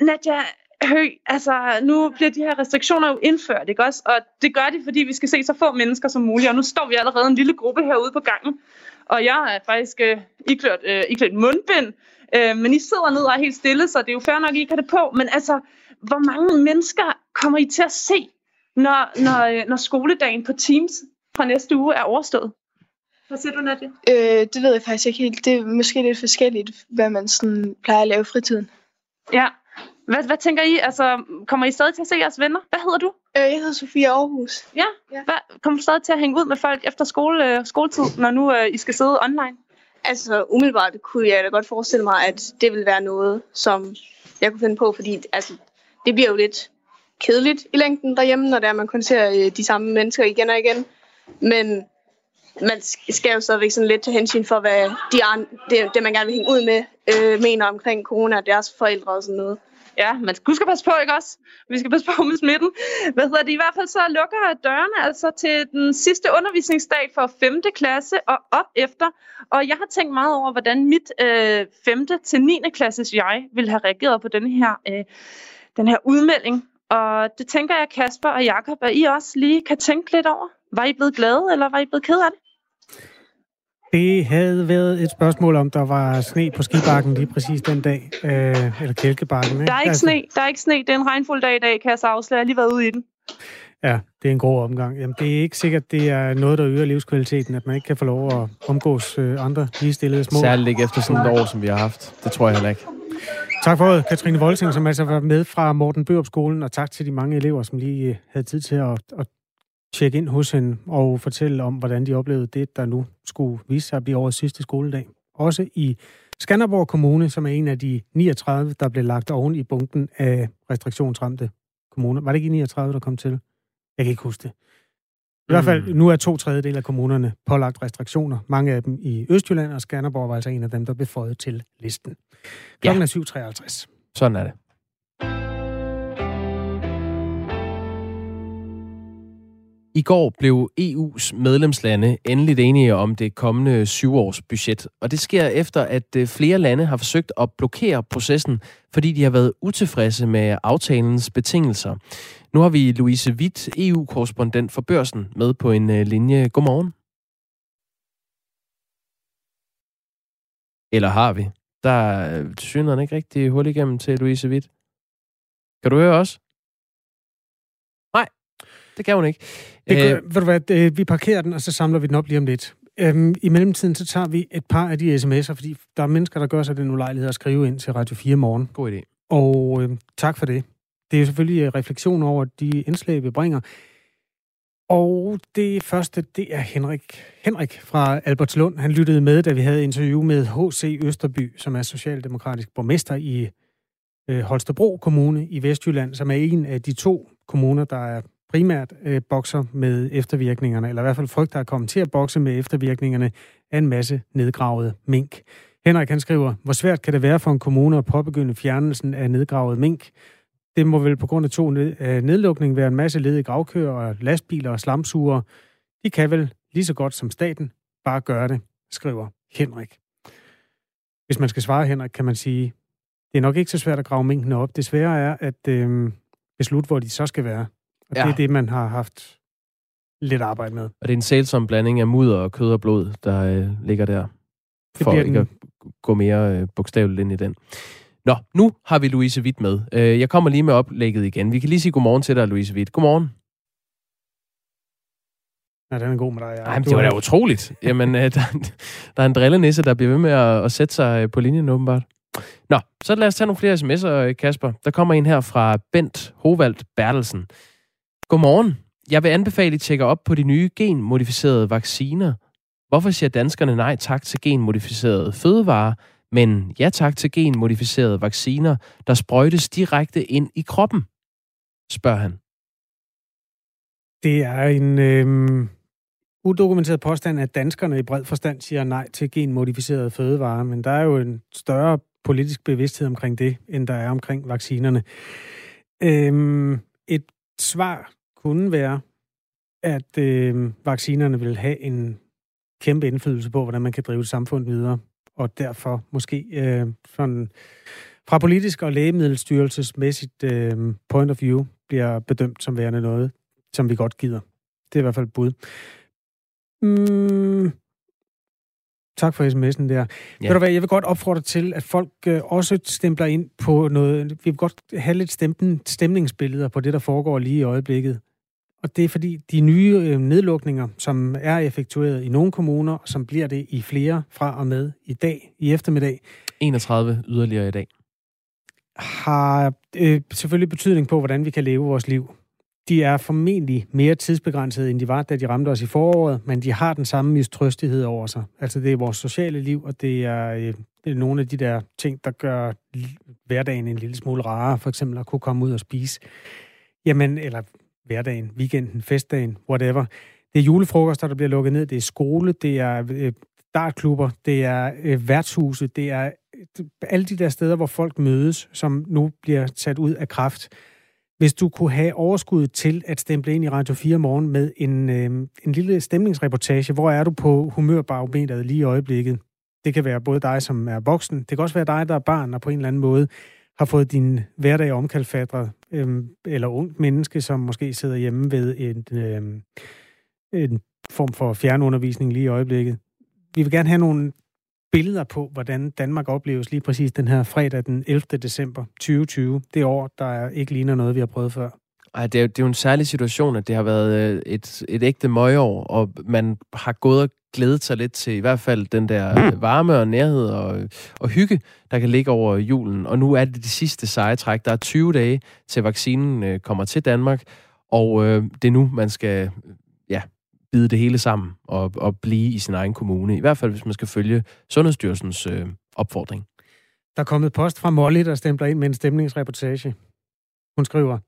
Nadja, Hø, altså nu bliver de her restriktioner jo indført, ikke også? Og det gør de, fordi vi skal se så få mennesker som muligt. Og nu står vi allerede en lille gruppe herude på gangen. Og jeg er faktisk uh, iklædt, uh, iklædt mundbind. Uh, men I sidder ned og er helt stille, så det er jo fair nok, at I kan det på. Men altså, hvor mange mennesker kommer I til at se, når, når, når skoledagen på Teams fra næste uge er overstået? Hvad siger du, Nadia? Øh, det ved jeg faktisk ikke helt. Det er måske lidt forskelligt, hvad man sådan plejer at lave i fritiden. Ja. Hvad, hvad tænker I? Altså, kommer I stadig til at se jeres venner? Hvad hedder du? Øh, jeg hedder Sofia Aarhus. Ja? ja. Hvad, kommer du stadig til at hænge ud med folk efter skole, øh, skoletid, når nu øh, I skal sidde online? Altså, umiddelbart kunne jeg da godt forestille mig, at det vil være noget, som jeg kunne finde på, fordi altså, det bliver jo lidt kedeligt i længden derhjemme, når det er, man kun ser øh, de samme mennesker igen og igen. Men man skal jo stadigvæk sådan lidt til hensyn for, hvad de andre, det, det, man gerne vil hænge ud med, øh, mener omkring corona og deres forældre og sådan noget. Ja, man skal passe på, ikke også? Vi skal passe på med smitten. Hvad hedder det? I hvert fald så lukker dørene altså til den sidste undervisningsdag for 5. klasse og op efter. Og jeg har tænkt meget over, hvordan mit øh, 5. til 9. klasses jeg ville have reageret på den her, øh, den her udmelding. Og det tænker jeg, Kasper og Jakob, at I også lige kan tænke lidt over. Var I blevet glade, eller var I blevet ked af det? Det havde været et spørgsmål om, der var sne på skibakken lige præcis den dag. Øh, eller kælkebakken. Ikke? Der er ikke altså... sne. Der er ikke sne. Det er en regnfuld dag i dag, kan jeg så afsløre. Jeg har lige været ude i den. Ja, det er en god omgang. Jamen, det er ikke sikkert, det er noget, der øger livskvaliteten, at man ikke kan få lov at omgås øh, andre ligestillede små. Særligt ikke efter sådan et år, som vi har haft. Det tror jeg heller ikke. Tak for det, Katrine Volsing, som altså var med fra Morten Børup skolen, og tak til de mange elever, som lige øh, havde tid til at, at tjekke ind hos hende og fortælle om, hvordan de oplevede det, der nu skulle vise sig at blive årets sidste skoledag. Også i Skanderborg Kommune, som er en af de 39, der blev lagt oven i bunken af restriktionsramte kommuner. Var det ikke 39, der kom til? Jeg kan ikke huske det. I hvert fald, mm. nu er to tredjedel af kommunerne pålagt restriktioner. Mange af dem i Østjylland, og Skanderborg var altså en af dem, der blev fået til listen. Klokken ja. er 7.53. Sådan er det. I går blev EU's medlemslande endeligt enige om det kommende syvårsbudget, og det sker efter, at øh, flere lande har forsøgt at blokere processen, fordi de har været utilfredse med aftalens betingelser. Nu har vi Louise Witt, EU-korrespondent for Børsen, med på en øh, linje. Godmorgen. Eller har vi? Der øh, er synligheden ikke rigtig hul igennem til Louise Witt. Kan du høre os? Det kan hun ikke. Det gør, øh, ved du hvad, øh, vi parkerer den, og så samler vi den op lige om lidt. Øhm, I mellemtiden, så tager vi et par af de sms'er, fordi der er mennesker, der gør sig den ulejlighed at skrive ind til Radio 4 morgen. God idé. Og øh, tak for det. Det er selvfølgelig refleksion over de indslag, vi bringer. Og det første, det er Henrik, Henrik fra Albertslund. Han lyttede med, da vi havde interview med H.C. Østerby, som er socialdemokratisk borgmester i øh, Holstebro Kommune i Vestjylland, som er en af de to kommuner, der er primært øh, bokser med eftervirkningerne, eller i hvert fald frygter at komme til at bokse med eftervirkningerne af en masse nedgravede mink. Henrik han skriver, hvor svært kan det være for en kommune at påbegynde fjernelsen af nedgravet mink? Det må vel på grund af to øh, nedlukning være en masse ledige gravkøer og lastbiler og slamsuger. De kan vel lige så godt som staten bare gøre det, skriver Henrik. Hvis man skal svare Henrik, kan man sige, det er nok ikke så svært at grave minkene op. Det svære er at øh, beslutte, hvor de så skal være. Og ja. det er det, man har haft lidt arbejde med. Og det er en sælsom blanding af mudder og kød og blod, der øh, ligger der. For ikke den... at gå mere øh, bogstaveligt ind i den. Nå, nu har vi Louise Witt med. Øh, jeg kommer lige med oplægget igen. Vi kan lige sige godmorgen til dig, Louise Witt. Godmorgen. Ja, den er god med dig. Ja. Ej, men det var da utroligt. Jamen, øh, der, der er en drillenisse, der bliver ved med at, at sætte sig øh, på linjen, åbenbart. Nå, så lad os tage nogle flere sms'er, Kasper. Der kommer en her fra Bent Hovald Bertelsen. Godmorgen. Jeg vil anbefale, at I tjekker op på de nye genmodificerede vacciner. Hvorfor siger danskerne nej tak til genmodificerede fødevarer, men ja tak til genmodificerede vacciner, der sprøjtes direkte ind i kroppen? Spørger han. Det er en øh, udokumenteret påstand, at danskerne i bred forstand siger nej til genmodificerede fødevarer, men der er jo en større politisk bevidsthed omkring det, end der er omkring vaccinerne. Øh, et svar kunne være, at øh, vaccinerne vil have en kæmpe indflydelse på, hvordan man kan drive et samfund videre, og derfor måske øh, sådan, fra politisk og lægemiddelstyrelsesmæssigt øh, point of view bliver bedømt som værende noget, som vi godt gider. Det er i hvert fald et bud. Mm, Tak for sms'en der. Ja. Ved du hvad, jeg vil godt opfordre til, at folk øh, også stempler ind på noget. Vi vil godt have lidt stempen, stemningsbilleder på det, der foregår lige i øjeblikket. Og det er fordi, de nye øh, nedlukninger, som er effektueret i nogle kommuner, som bliver det i flere fra og med i dag, i eftermiddag. 31 yderligere i dag. Har øh, selvfølgelig betydning på, hvordan vi kan leve vores liv. De er formentlig mere tidsbegrænsede, end de var, da de ramte os i foråret, men de har den samme mistrøstighed over sig. Altså det er vores sociale liv, og det er, øh, det er nogle af de der ting, der gør hverdagen en lille smule rarere. For eksempel at kunne komme ud og spise. Jamen, eller hverdagen, weekenden, festdagen, whatever. Det er julefrokoster, der bliver lukket ned. Det er skole, det er øh, dartklubber, det er øh, værtshuse, det er øh, alle de der steder, hvor folk mødes, som nu bliver sat ud af kraft. Hvis du kunne have overskud til at stemple ind i Radio 4 morgen med en, øh, en lille stemningsreportage, hvor er du på humørbarometeret lige i øjeblikket? Det kan være både dig, som er voksen, det kan også være dig, der er barn og på en eller anden måde har fået din hverdag omkalfatret, øh, eller ungt menneske, som måske sidder hjemme ved en, øh, en form for fjernundervisning lige i øjeblikket. Vi vil gerne have nogle billeder på, hvordan Danmark opleves lige præcis den her fredag den 11. december 2020. Det år, der ikke ligner noget, vi har prøvet før. Ej, det er, det er jo en særlig situation, at det har været øh, et, et ægte møgår, og man har gået og glædet sig lidt til i hvert fald den der øh, varme og nærhed og, og hygge, der kan ligge over julen. Og nu er det det sidste seje træk. Der er 20 dage til vaccinen øh, kommer til Danmark, og øh, det er nu, man skal bide det hele sammen og, og blive i sin egen kommune. I hvert fald, hvis man skal følge Sundhedsstyrelsens øh, opfordring. Der er kommet post fra Molly, der stempler ind med en stemningsreportage. Hun skriver,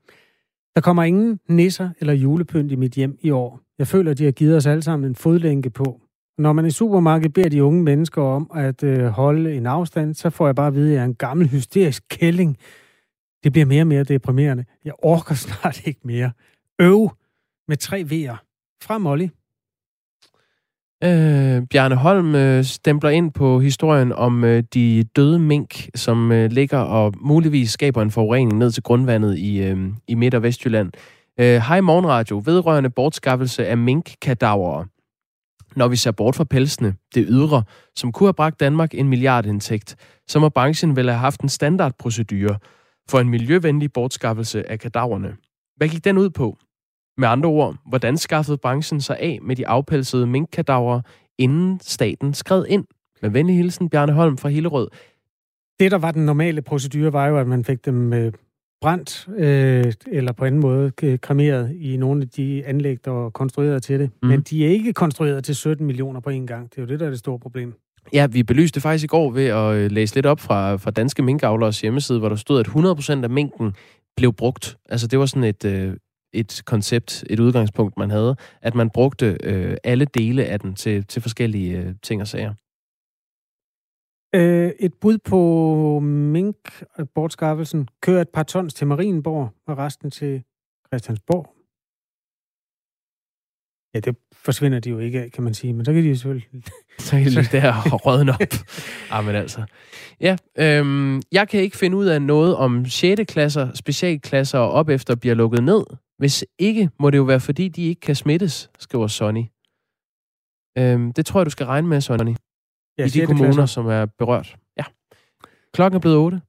der kommer ingen nisser eller julepynt i mit hjem i år. Jeg føler, de har givet os alle sammen en fodlænke på. Når man i supermarkedet beder de unge mennesker om at øh, holde en afstand, så får jeg bare at vide, at jeg er en gammel hysterisk kælling. Det bliver mere og mere deprimerende. Jeg orker snart ikke mere. Øv med tre V'er. Fra Molly. Øh, Bjarne Holm øh, stempler ind på historien om øh, de døde mink, som øh, ligger og muligvis skaber en forurening ned til grundvandet i, øh, i Midt- og Vestjylland. Øh, hej Morgenradio. Vedrørende bortskaffelse af minkkadaverer. Når vi ser bort fra pelsene, det ydre, som kunne have bragt Danmark en milliardindtægt, så må branchen vel have haft en standardprocedure for en miljøvenlig bortskaffelse af kadaverne. Hvad gik den ud på? Med andre ord, hvordan skaffede branchen sig af med de afpelsede minkkadaver, inden staten skred ind? Med venlig hilsen, Bjarne Holm fra Hillerød. Det, der var den normale procedure, var jo, at man fik dem øh, brændt, øh, eller på anden måde øh, kremeret i nogle af de anlæg, der var konstrueret til det. Mm. Men de er ikke konstrueret til 17 millioner på en gang. Det er jo det, der er det store problem. Ja, vi belyste faktisk i går ved at øh, læse lidt op fra, fra Danske Minkavlers hjemmeside, hvor der stod, at 100% af minken blev brugt. Altså det var sådan et, øh, et koncept, et udgangspunkt, man havde, at man brugte øh, alle dele af den til, til forskellige øh, ting og sager. Øh, et bud på mink-bortskaffelsen. Kører et par tons til Marienborg, og resten til Christiansborg. Ja, det forsvinder de jo ikke af, kan man sige, men så kan de jo selvfølgelig... Så kan de ligge der og rådne op. Jamen altså. Ja, øhm, jeg kan ikke finde ud af noget om 6. klasser, specialklasser og op efter bliver lukket ned. Hvis ikke, må det jo være, fordi de ikke kan smittes, skriver Sonny. Øhm, det tror jeg, du skal regne med, Sonny. Ja, I de kommuner, klasser. som er berørt. Ja. Klokken er blevet 8.